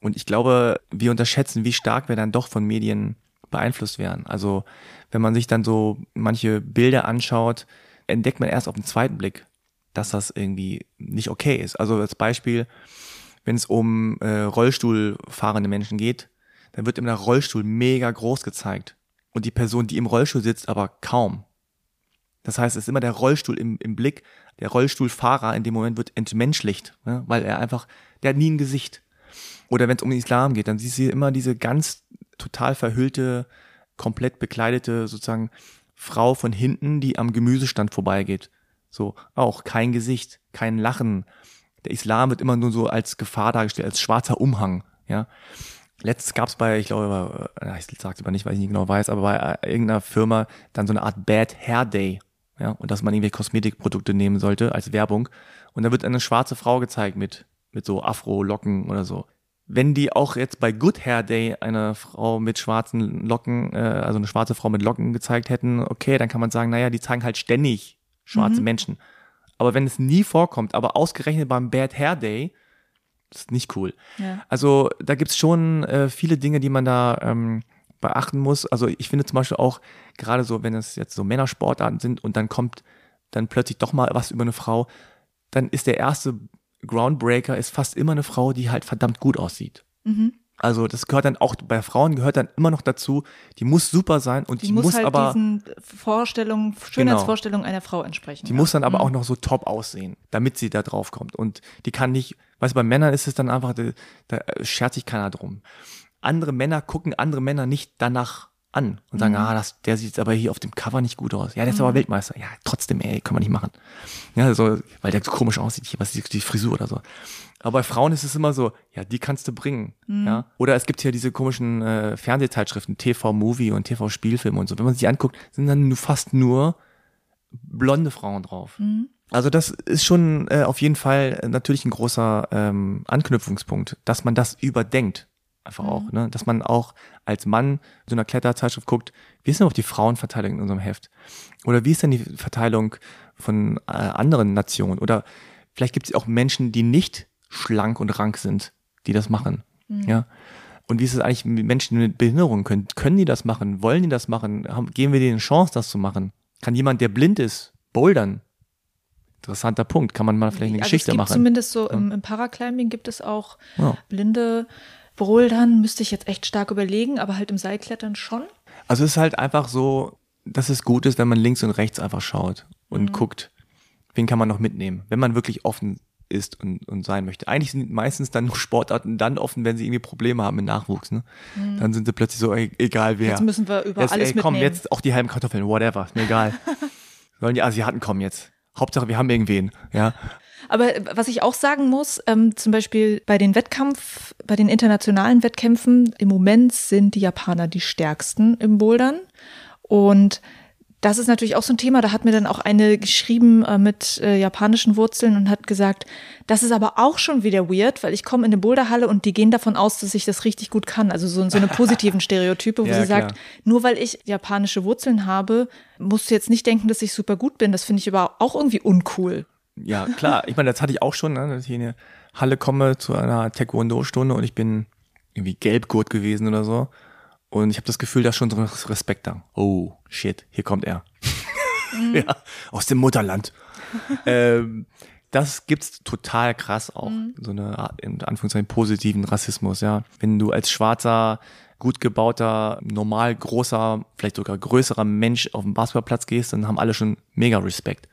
und ich glaube, wir unterschätzen, wie stark wir dann doch von Medien beeinflusst werden. Also wenn man sich dann so manche Bilder anschaut, entdeckt man erst auf den zweiten Blick, dass das irgendwie nicht okay ist. Also als Beispiel, wenn es um äh, Rollstuhlfahrende Menschen geht, dann wird immer der Rollstuhl mega groß gezeigt. Und die Person, die im Rollstuhl sitzt, aber kaum. Das heißt, es ist immer der Rollstuhl im, im Blick. Der Rollstuhlfahrer in dem Moment wird entmenschlicht, ne? weil er einfach, der hat nie ein Gesicht. Oder wenn es um den Islam geht, dann siehst du immer diese ganz total verhüllte, komplett bekleidete sozusagen Frau von hinten, die am Gemüsestand vorbeigeht. So, auch kein Gesicht, kein Lachen. Der Islam wird immer nur so als Gefahr dargestellt, als schwarzer Umhang, ja. Letztens gab es bei, ich glaube, äh, ich sag's aber nicht, weil ich nicht genau weiß, aber bei äh, irgendeiner Firma dann so eine Art Bad Hair Day, ja, und dass man irgendwie Kosmetikprodukte nehmen sollte als Werbung. Und da wird eine schwarze Frau gezeigt mit, mit so Afro-Locken oder so wenn die auch jetzt bei Good Hair Day eine Frau mit schwarzen Locken, äh, also eine schwarze Frau mit Locken gezeigt hätten, okay, dann kann man sagen, naja, die zeigen halt ständig schwarze mhm. Menschen. Aber wenn es nie vorkommt, aber ausgerechnet beim Bad Hair Day, ist nicht cool. Ja. Also da gibt's schon äh, viele Dinge, die man da ähm, beachten muss. Also ich finde zum Beispiel auch, gerade so, wenn es jetzt so Männersportarten sind und dann kommt dann plötzlich doch mal was über eine Frau, dann ist der erste Groundbreaker ist fast immer eine Frau, die halt verdammt gut aussieht. Mhm. Also das gehört dann auch bei Frauen gehört dann immer noch dazu. Die muss super sein und die, die muss, muss halt aber diesen
Vorstellungen, Schönheitsvorstellungen genau. einer Frau entsprechen.
Die ja. muss dann aber mhm. auch noch so top aussehen, damit sie da drauf kommt. Und die kann nicht, weißt du, bei Männern ist es dann einfach, da, da schert sich keiner drum. Andere Männer gucken andere Männer nicht danach an und sagen, mhm. ah, das, der sieht aber hier auf dem Cover nicht gut aus. Ja, der ist mhm. aber Weltmeister. Ja, trotzdem, ey, kann man nicht machen. Ja, so, weil der so komisch aussieht, hier, was ist die Frisur oder so. Aber bei Frauen ist es immer so, ja, die kannst du bringen. Mhm. Ja. Oder es gibt hier diese komischen äh, Fernsehzeitschriften, TV-Movie und TV-Spielfilme und so. Wenn man sich anguckt, sind dann fast nur blonde Frauen drauf. Mhm. Also das ist schon äh, auf jeden Fall natürlich ein großer ähm, Anknüpfungspunkt, dass man das überdenkt. Einfach mhm. auch, ne? dass man auch als Mann so einer Kletterzeitschrift guckt, wie ist denn auch die Frauenverteilung in unserem Heft? Oder wie ist denn die Verteilung von äh, anderen Nationen? Oder vielleicht gibt es auch Menschen, die nicht schlank und rank sind, die das machen. Mhm. Ja. Und wie ist es eigentlich mit Menschen mit Behinderungen? Können, können die das machen? Wollen die das machen? Haben, geben wir denen eine Chance, das zu machen? Kann jemand, der blind ist, bouldern? Interessanter Punkt. Kann man mal vielleicht eine also Geschichte
es gibt
machen?
Zumindest so im, im Paraclimbing gibt es auch ja. blinde Bouldern. Müsste ich jetzt echt stark überlegen, aber halt im Seilklettern schon.
Also es ist halt einfach so, dass es gut ist, wenn man links und rechts einfach schaut und mhm. guckt, wen kann man noch mitnehmen, wenn man wirklich offen ist und, und sein möchte. Eigentlich sind meistens dann nur Sportarten dann offen, wenn sie irgendwie Probleme haben mit Nachwuchs. Ne? Mhm. Dann sind sie plötzlich so, ey, egal wer.
Jetzt müssen wir über
jetzt,
alles
ey, komm,
mitnehmen.
jetzt auch die halben Kartoffeln, whatever, ist mir egal. <laughs> Sollen die Asiaten kommen jetzt. Hauptsache, wir haben irgendwen, ja.
Aber was ich auch sagen muss, ähm, zum Beispiel bei den Wettkampf, bei den internationalen Wettkämpfen, im Moment sind die Japaner die stärksten im Bouldern. Und das ist natürlich auch so ein Thema. Da hat mir dann auch eine geschrieben äh, mit äh, japanischen Wurzeln und hat gesagt, das ist aber auch schon wieder weird, weil ich komme in eine Boulderhalle und die gehen davon aus, dass ich das richtig gut kann. Also so, so eine positiven <laughs> Stereotype, wo ja, sie klar. sagt, nur weil ich japanische Wurzeln habe, musst du jetzt nicht denken, dass ich super gut bin. Das finde ich aber auch irgendwie uncool.
Ja, klar. Ich meine, das hatte ich auch schon, ne, dass ich in eine Halle komme zu einer Taekwondo-Stunde und ich bin irgendwie Gelbgurt gewesen oder so. Und ich habe das Gefühl, da ist schon so Respekt da. Oh, shit, hier kommt er. Mhm. <laughs> ja, aus dem Mutterland. <laughs> ähm, das gibt's total krass auch. Mhm. So eine, in Anführungszeichen, positiven Rassismus, ja. Wenn du als schwarzer, gut gebauter, normal großer, vielleicht sogar größerer Mensch auf den Basketballplatz gehst, dann haben alle schon mega Respekt.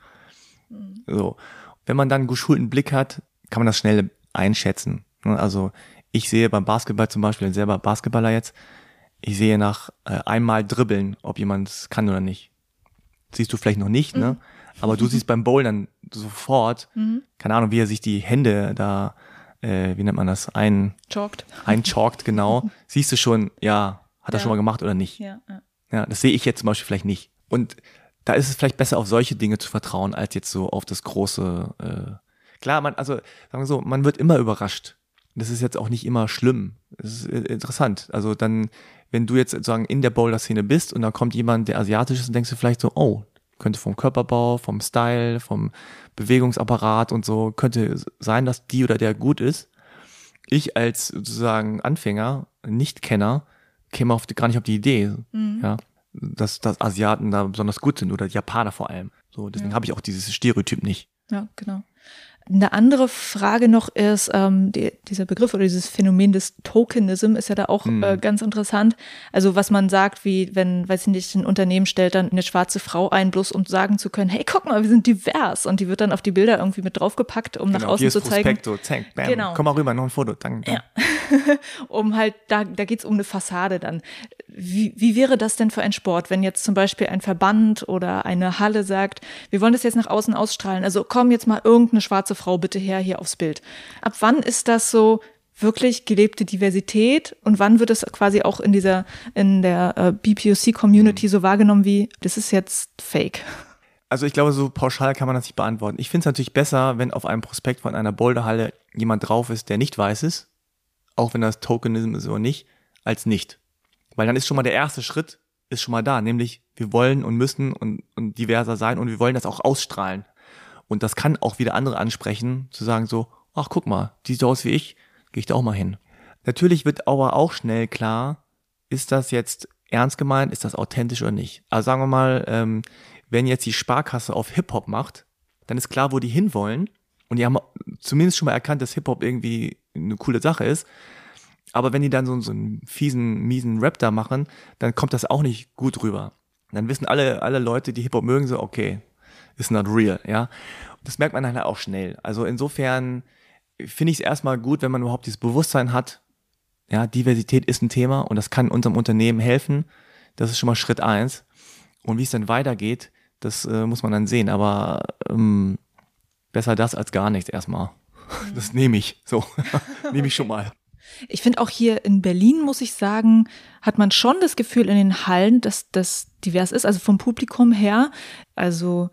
Mhm. So. Wenn man dann einen geschulten Blick hat, kann man das schnell einschätzen. Also ich sehe beim Basketball zum Beispiel, selber Basketballer jetzt, ich sehe nach äh, einmal dribbeln, ob jemand es kann oder nicht. Siehst du vielleicht noch nicht, ne? Mhm. Aber du siehst beim Bouldern sofort, mhm. keine Ahnung, wie er sich die Hände da, äh, wie nennt man das, ein
Chalked.
Einchalkt, genau. <laughs> Siehst du schon, ja, hat er schon mal gemacht oder nicht?
Ja, ja.
ja, das sehe ich jetzt zum Beispiel vielleicht nicht. Und da ist es vielleicht besser, auf solche Dinge zu vertrauen, als jetzt so auf das große. Äh, klar, man, also sagen wir so, man wird immer überrascht. Das ist jetzt auch nicht immer schlimm. Das ist äh, interessant. Also dann wenn du jetzt sozusagen in der Boulder-Szene bist und da kommt jemand, der asiatisch ist, und denkst du vielleicht so, oh, könnte vom Körperbau, vom Style, vom Bewegungsapparat und so, könnte sein, dass die oder der gut ist. Ich als sozusagen Anfänger, Nicht-Kenner, käme auf, gar nicht auf die Idee, mhm. ja, dass, dass Asiaten da besonders gut sind oder Japaner vor allem. So, deswegen ja. habe ich auch dieses Stereotyp nicht.
Ja, genau. Eine andere Frage noch ist, ähm, die, dieser Begriff oder dieses Phänomen des Tokenism ist ja da auch mhm. äh, ganz interessant. Also was man sagt, wie wenn, weiß ich nicht, ein Unternehmen stellt dann eine schwarze Frau ein, bloß um sagen zu können, hey, guck mal, wir sind divers. Und die wird dann auf die Bilder irgendwie mit draufgepackt, um genau, nach außen zu zeigen.
Zank, bam, genau. Komm mal rüber, noch ein Foto. Danke.
Ja. <laughs> um halt, da, da geht's um eine Fassade dann. Wie, wie wäre das denn für ein Sport, wenn jetzt zum Beispiel ein Verband oder eine Halle sagt, wir wollen das jetzt nach außen ausstrahlen, also komm jetzt mal irgendeine schwarze Frau bitte her hier aufs Bild. Ab wann ist das so wirklich gelebte Diversität und wann wird es quasi auch in dieser, in der äh, BPOC-Community so wahrgenommen wie, das ist jetzt fake?
Also ich glaube, so pauschal kann man das nicht beantworten. Ich finde es natürlich besser, wenn auf einem Prospekt von einer Boulderhalle jemand drauf ist, der nicht weiß ist, auch wenn das Tokenism ist oder nicht, als nicht. Weil dann ist schon mal der erste Schritt, ist schon mal da, nämlich wir wollen und müssen und, und diverser sein und wir wollen das auch ausstrahlen. Und das kann auch wieder andere ansprechen, zu sagen so, ach guck mal, die sieht aus wie ich, gehe ich da auch mal hin. Natürlich wird aber auch schnell klar, ist das jetzt ernst gemeint, ist das authentisch oder nicht. Also sagen wir mal, ähm, wenn jetzt die Sparkasse auf Hip-Hop macht, dann ist klar, wo die hinwollen. Und die haben zumindest schon mal erkannt, dass Hip-Hop irgendwie eine coole Sache ist. Aber wenn die dann so, so einen fiesen, miesen Rap da machen, dann kommt das auch nicht gut rüber. Dann wissen alle, alle Leute, die Hip-Hop mögen, so, okay, ist not real, ja. Das merkt man dann halt auch schnell. Also insofern finde ich es erstmal gut, wenn man überhaupt dieses Bewusstsein hat, ja, Diversität ist ein Thema und das kann unserem Unternehmen helfen. Das ist schon mal Schritt eins. Und wie es dann weitergeht, das äh, muss man dann sehen. Aber ähm, besser das als gar nichts erstmal. Das nehme ich. So, <laughs> nehme ich schon mal.
Ich finde auch hier in Berlin, muss ich sagen, hat man schon das Gefühl in den Hallen, dass das divers ist, also vom Publikum her. Also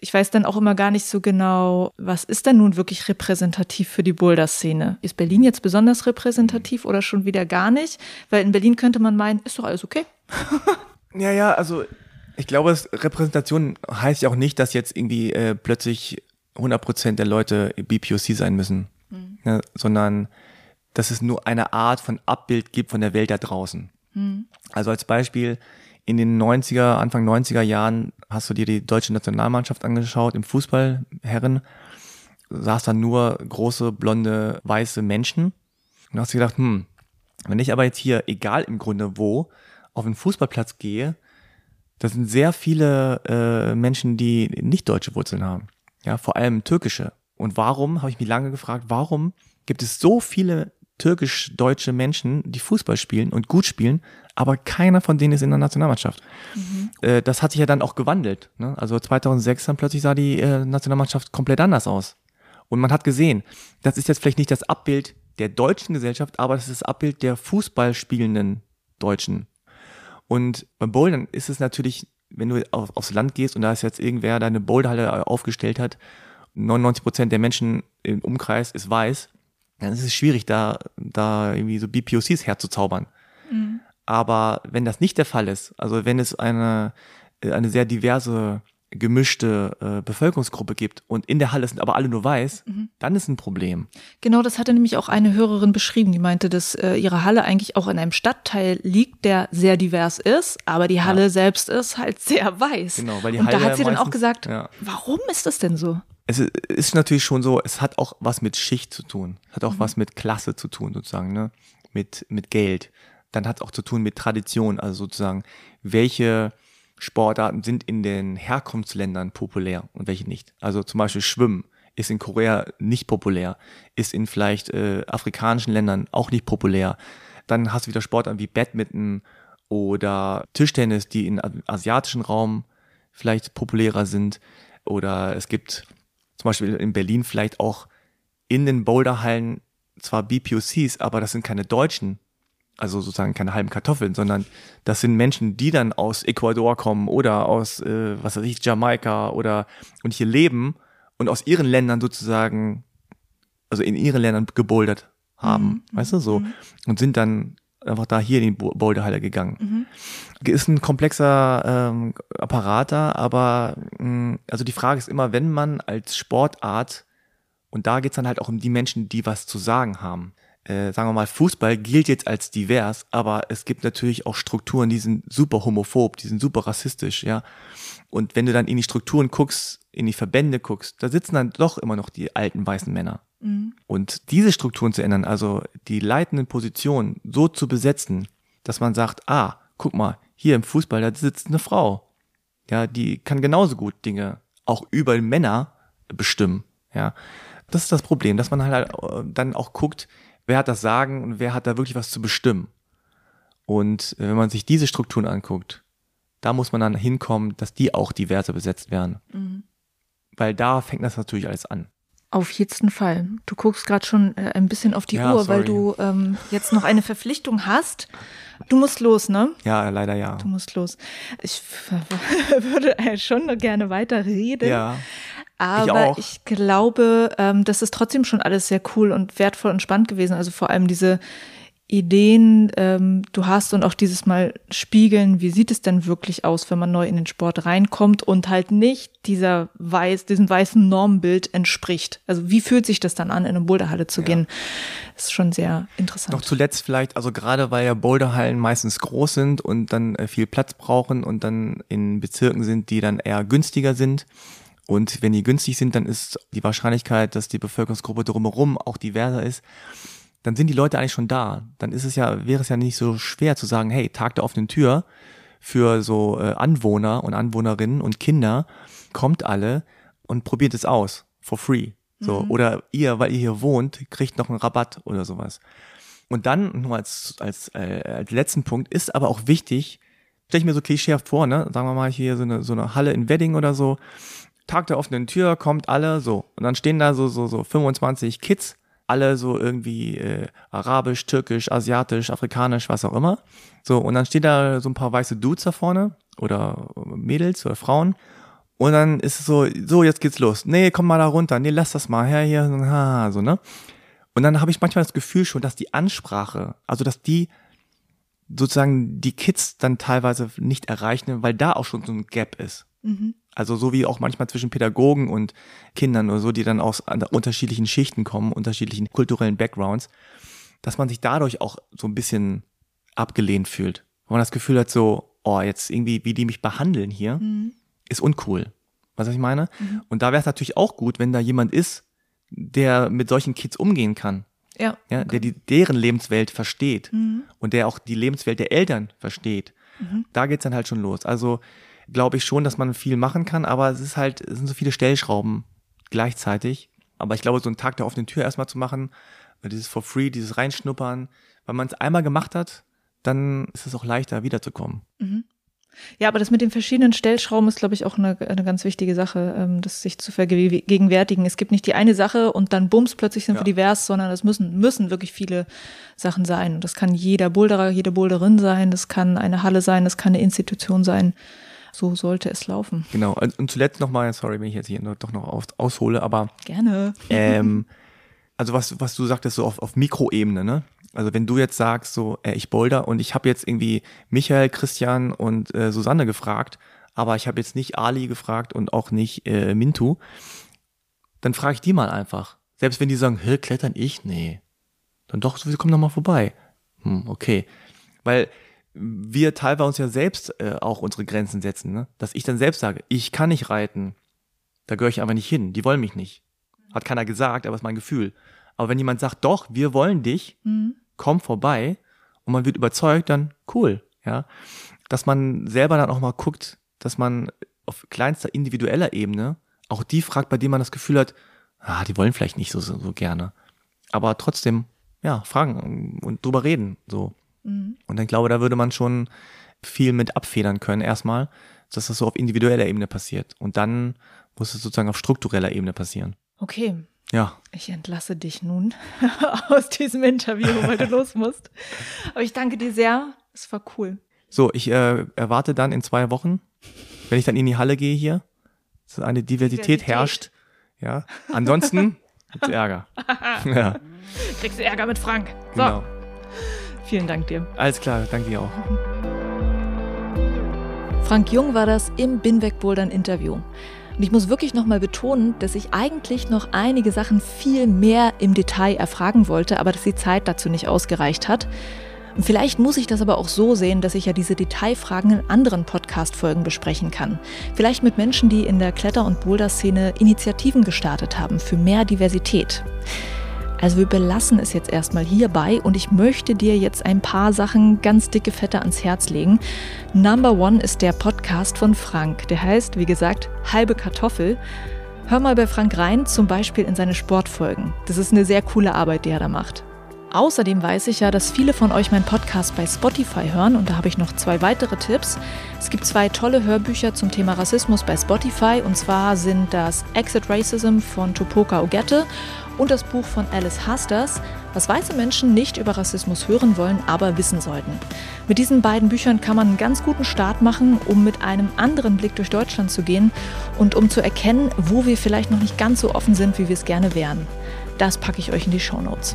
ich weiß dann auch immer gar nicht so genau, was ist denn nun wirklich repräsentativ für die Boulder-Szene? Ist Berlin jetzt besonders repräsentativ oder schon wieder gar nicht? Weil in Berlin könnte man meinen, ist doch alles okay. <laughs>
ja, ja, also ich glaube, Repräsentation heißt ja auch nicht, dass jetzt irgendwie äh, plötzlich 100% der Leute BPOC sein müssen, mhm. ne, sondern dass es nur eine Art von Abbild gibt von der Welt da draußen. Mhm. Also als Beispiel, in den 90er, Anfang 90er Jahren hast du dir die deutsche Nationalmannschaft angeschaut im Fußball, Herren, saß da nur große, blonde, weiße Menschen und hast dir gedacht, hm, wenn ich aber jetzt hier, egal im Grunde wo, auf den Fußballplatz gehe, da sind sehr viele äh, Menschen, die nicht deutsche Wurzeln haben. Ja, vor allem türkische. Und warum, habe ich mich lange gefragt, warum gibt es so viele türkisch-deutsche Menschen, die Fußball spielen und gut spielen, aber keiner von denen ist in der Nationalmannschaft. Mhm. Äh, das hat sich ja dann auch gewandelt. Ne? Also 2006 dann plötzlich sah die äh, Nationalmannschaft komplett anders aus. Und man hat gesehen, das ist jetzt vielleicht nicht das Abbild der deutschen Gesellschaft, aber das ist das Abbild der Fußball spielenden Deutschen. Und beim Bouldern ist es natürlich, wenn du auf, aufs Land gehst und da ist jetzt irgendwer deine Boulderhalle aufgestellt hat, 99 Prozent der Menschen im Umkreis ist weiß, dann ist es schwierig, da, da irgendwie so BPOCs herzuzaubern. Mhm. Aber wenn das nicht der Fall ist, also wenn es eine, eine sehr diverse, gemischte äh, Bevölkerungsgruppe gibt und in der Halle sind aber alle nur weiß, mhm. dann ist ein Problem.
Genau, das hatte nämlich auch eine Hörerin beschrieben, die meinte, dass äh, ihre Halle eigentlich auch in einem Stadtteil liegt, der sehr divers ist, aber die Halle ja. selbst ist halt sehr weiß.
Genau, weil die
und
Halle
da hat sie meistens, dann auch gesagt, ja. warum ist das denn so?
es ist natürlich schon so, es hat auch was mit Schicht zu tun, hat auch mhm. was mit Klasse zu tun, sozusagen, ne? Mit, mit Geld. Dann hat es auch zu tun mit Tradition, also sozusagen, welche Sportarten sind in den Herkunftsländern populär und welche nicht. Also zum Beispiel Schwimmen ist in Korea nicht populär, ist in vielleicht äh, afrikanischen Ländern auch nicht populär. Dann hast du wieder Sportarten wie Badminton oder Tischtennis, die im asiatischen Raum vielleicht populärer sind. Oder es gibt zum Beispiel in Berlin vielleicht auch in den Boulderhallen zwar BPOCs, aber das sind keine Deutschen, also sozusagen keine halben Kartoffeln, sondern das sind Menschen, die dann aus Ecuador kommen oder aus, äh, was weiß ich, Jamaika oder und hier leben und aus ihren Ländern sozusagen, also in ihren Ländern gebouldert haben, mhm. weißt du, so, mhm. und sind dann einfach da hier in die Boulderhalle gegangen. Mhm. Ist ein komplexer ähm, Apparat da, aber mh, mm, also die Frage ist immer, wenn man als Sportart, und da geht's dann halt auch um die Menschen, die was zu sagen haben. Äh, sagen wir mal, Fußball gilt jetzt als divers, aber es gibt natürlich auch Strukturen, die sind super homophob, die sind super rassistisch, ja. Und wenn du dann in die Strukturen guckst, in die Verbände guckst, da sitzen dann doch immer noch die alten weißen Männer. Mhm. Und diese Strukturen zu ändern, also die leitenden Positionen so zu besetzen, dass man sagt, ah, guck mal, hier im Fußball, da sitzt eine Frau. Ja, die kann genauso gut Dinge auch über Männer bestimmen. Ja, das ist das Problem, dass man halt äh, dann auch guckt, wer hat das Sagen und wer hat da wirklich was zu bestimmen. Und äh, wenn man sich diese Strukturen anguckt, da muss man dann hinkommen, dass die auch diverser besetzt werden. Mhm. Weil da fängt das natürlich alles an.
Auf jeden Fall. Du guckst gerade schon äh, ein bisschen auf die ja, Uhr, sorry. weil du ähm, jetzt noch eine Verpflichtung hast. Du musst los, ne?
Ja, leider ja.
Du musst los. Ich <laughs> würde schon gerne weiter reden.
Ja.
Aber ich, ich glaube, ähm, das ist trotzdem schon alles sehr cool und wertvoll und spannend gewesen. Also vor allem diese Ideen ähm, du hast und auch dieses Mal spiegeln, wie sieht es denn wirklich aus, wenn man neu in den Sport reinkommt und halt nicht dieser weiß, diesem weißen Normbild entspricht. Also wie fühlt sich das dann an, in eine Boulderhalle zu ja. gehen? Das ist schon sehr interessant.
Noch zuletzt vielleicht, also gerade weil ja Boulderhallen meistens groß sind und dann äh, viel Platz brauchen und dann in Bezirken sind, die dann eher günstiger sind. Und wenn die günstig sind, dann ist die Wahrscheinlichkeit, dass die Bevölkerungsgruppe drumherum auch diverser ist, dann sind die Leute eigentlich schon da. Dann ist es ja, wäre es ja nicht so schwer zu sagen, hey, Tag der offenen Tür für so äh, Anwohner und Anwohnerinnen und Kinder, kommt alle und probiert es aus, for free. So, mhm. oder ihr, weil ihr hier wohnt, kriegt noch einen Rabatt oder sowas. Und dann, nur als, als, äh, als letzten Punkt, ist aber auch wichtig, stelle ich mir so klischeehaft vor, ne? Sagen wir mal hier so eine, so eine Halle in Wedding oder so. Tag der offenen Tür, kommt alle, so. Und dann stehen da so, so, so 25 Kids alle so irgendwie äh, arabisch, türkisch, asiatisch, afrikanisch, was auch immer. So, und dann steht da so ein paar weiße Dudes da vorne oder Mädels oder Frauen Und dann ist es so, so, jetzt geht's los. Nee, komm mal da runter. Nee, lass das mal. Her, hier, ha, so, ne? Und dann habe ich manchmal das Gefühl schon, dass die Ansprache, also dass die sozusagen die Kids dann teilweise nicht erreichen, weil da auch schon so ein Gap ist.
Mhm.
Also so wie auch manchmal zwischen Pädagogen und Kindern oder so, die dann aus unterschiedlichen Schichten kommen, unterschiedlichen kulturellen Backgrounds, dass man sich dadurch auch so ein bisschen abgelehnt fühlt. Wo man das Gefühl hat, so, oh, jetzt irgendwie, wie die mich behandeln hier,
Mhm.
ist uncool. Weißt du, was ich meine? Und da wäre es natürlich auch gut, wenn da jemand ist, der mit solchen Kids umgehen kann.
Ja.
Ja, der die, deren Lebenswelt versteht
Mhm.
und der auch die Lebenswelt der Eltern versteht. Da geht's dann halt schon los. Also glaube ich schon, dass man viel machen kann, aber es ist halt, es sind so viele Stellschrauben gleichzeitig. Aber ich glaube, so einen Tag der offenen Tür erstmal zu machen, dieses for free, dieses Reinschnuppern, wenn man es einmal gemacht hat, dann ist es auch leichter, wiederzukommen.
Ja, aber das mit den verschiedenen Stellschrauben ist, glaube ich, auch eine, eine ganz wichtige Sache, ähm, das sich zu vergegenwärtigen. Es gibt nicht die eine Sache und dann bums, plötzlich sind
Ja.
wir divers, sondern es müssen, müssen wirklich viele Sachen sein. Und das kann jeder Boulderer, jede Boulderin sein, das kann eine Halle sein, das kann eine Institution sein. So sollte es laufen.
Genau. Und zuletzt nochmal, sorry, wenn ich jetzt hier doch noch aus, aushole, aber
Gerne.
ähm, <laughs> also was, was du sagtest, so auf, auf Mikroebene, ne? Also wenn du jetzt sagst, so, äh, ich boulder und ich habe jetzt irgendwie Michael, Christian und äh, Susanne gefragt, aber ich habe jetzt nicht Ali gefragt und auch nicht äh, Mintu, dann frage ich die mal einfach. Selbst wenn die sagen, hä, klettern ich? Nee. Dann doch, so, komm doch mal vorbei. Hm, okay. Weil wir teilweise uns ja selbst äh, auch unsere Grenzen setzen, ne? Dass ich dann selbst sage, ich kann nicht reiten. Da gehöre ich einfach nicht hin. Die wollen mich nicht. Hat keiner gesagt, aber ist mein Gefühl. Aber wenn jemand sagt, doch, wir wollen dich, komm vorbei und man wird überzeugt, dann cool, ja. Dass man selber dann auch mal guckt, dass man auf kleinster individueller Ebene auch die fragt, bei denen man das Gefühl hat, ah, die wollen vielleicht nicht so, so, so gerne. Aber trotzdem, ja, fragen und drüber reden, so. Und ich glaube, da würde man schon viel mit abfedern können, erstmal, dass das so auf individueller Ebene passiert. Und dann muss es sozusagen auf struktureller Ebene passieren.
Okay.
Ja,
Ich entlasse dich nun <laughs> aus diesem Interview, weil du los musst. Aber ich danke dir sehr. Es war cool.
So, ich äh, erwarte dann in zwei Wochen, wenn ich dann in die Halle gehe hier, dass eine Diversität,
Diversität.
herrscht. Ja. Ansonsten <laughs> gibt's Ärger. <laughs> ja,
Kriegst du Ärger mit Frank. So,
genau.
Vielen Dank dir.
Alles klar, danke dir auch.
Frank Jung war das im Binweg Bouldern Interview. Und ich muss wirklich nochmal betonen, dass ich eigentlich noch einige Sachen viel mehr im Detail erfragen wollte, aber dass die Zeit dazu nicht ausgereicht hat. Und vielleicht muss ich das aber auch so sehen, dass ich ja diese Detailfragen in anderen Podcast-Folgen besprechen kann. Vielleicht mit Menschen, die in der Kletter- und Boulder-Szene Initiativen gestartet haben für mehr Diversität. Also wir belassen es jetzt erstmal hierbei und ich möchte dir jetzt ein paar Sachen ganz dicke Fette ans Herz legen. Number One ist der Podcast von Frank. Der heißt, wie gesagt, Halbe Kartoffel. Hör mal bei Frank rein, zum Beispiel in seine Sportfolgen. Das ist eine sehr coole Arbeit, die er da macht. Außerdem weiß ich ja, dass viele von euch meinen Podcast bei Spotify hören und da habe ich noch zwei weitere Tipps. Es gibt zwei tolle Hörbücher zum Thema Rassismus bei Spotify und zwar sind das Exit Racism von Tupoka Ogette und das Buch von Alice Hasters, was weiße Menschen nicht über Rassismus hören wollen, aber wissen sollten. Mit diesen beiden Büchern kann man einen ganz guten Start machen, um mit einem anderen Blick durch Deutschland zu gehen und um zu erkennen, wo wir vielleicht noch nicht ganz so offen sind, wie wir es gerne wären. Das packe ich euch in die Shownotes.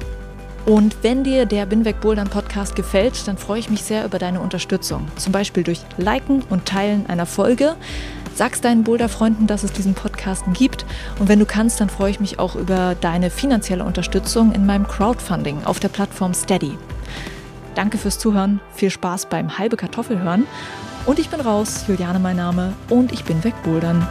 Und wenn dir der Binweg Bouldern Podcast gefällt, dann freue ich mich sehr über deine Unterstützung. Zum Beispiel durch Liken und Teilen einer Folge. Sag's deinen Boulder-Freunden, dass es diesen Podcast gibt. Und wenn du kannst, dann freue ich mich auch über deine finanzielle Unterstützung in meinem Crowdfunding auf der Plattform Steady. Danke fürs Zuhören, viel Spaß beim halbe Kartoffel hören. Und ich bin raus, Juliane mein Name, und ich bin weg Bouldern.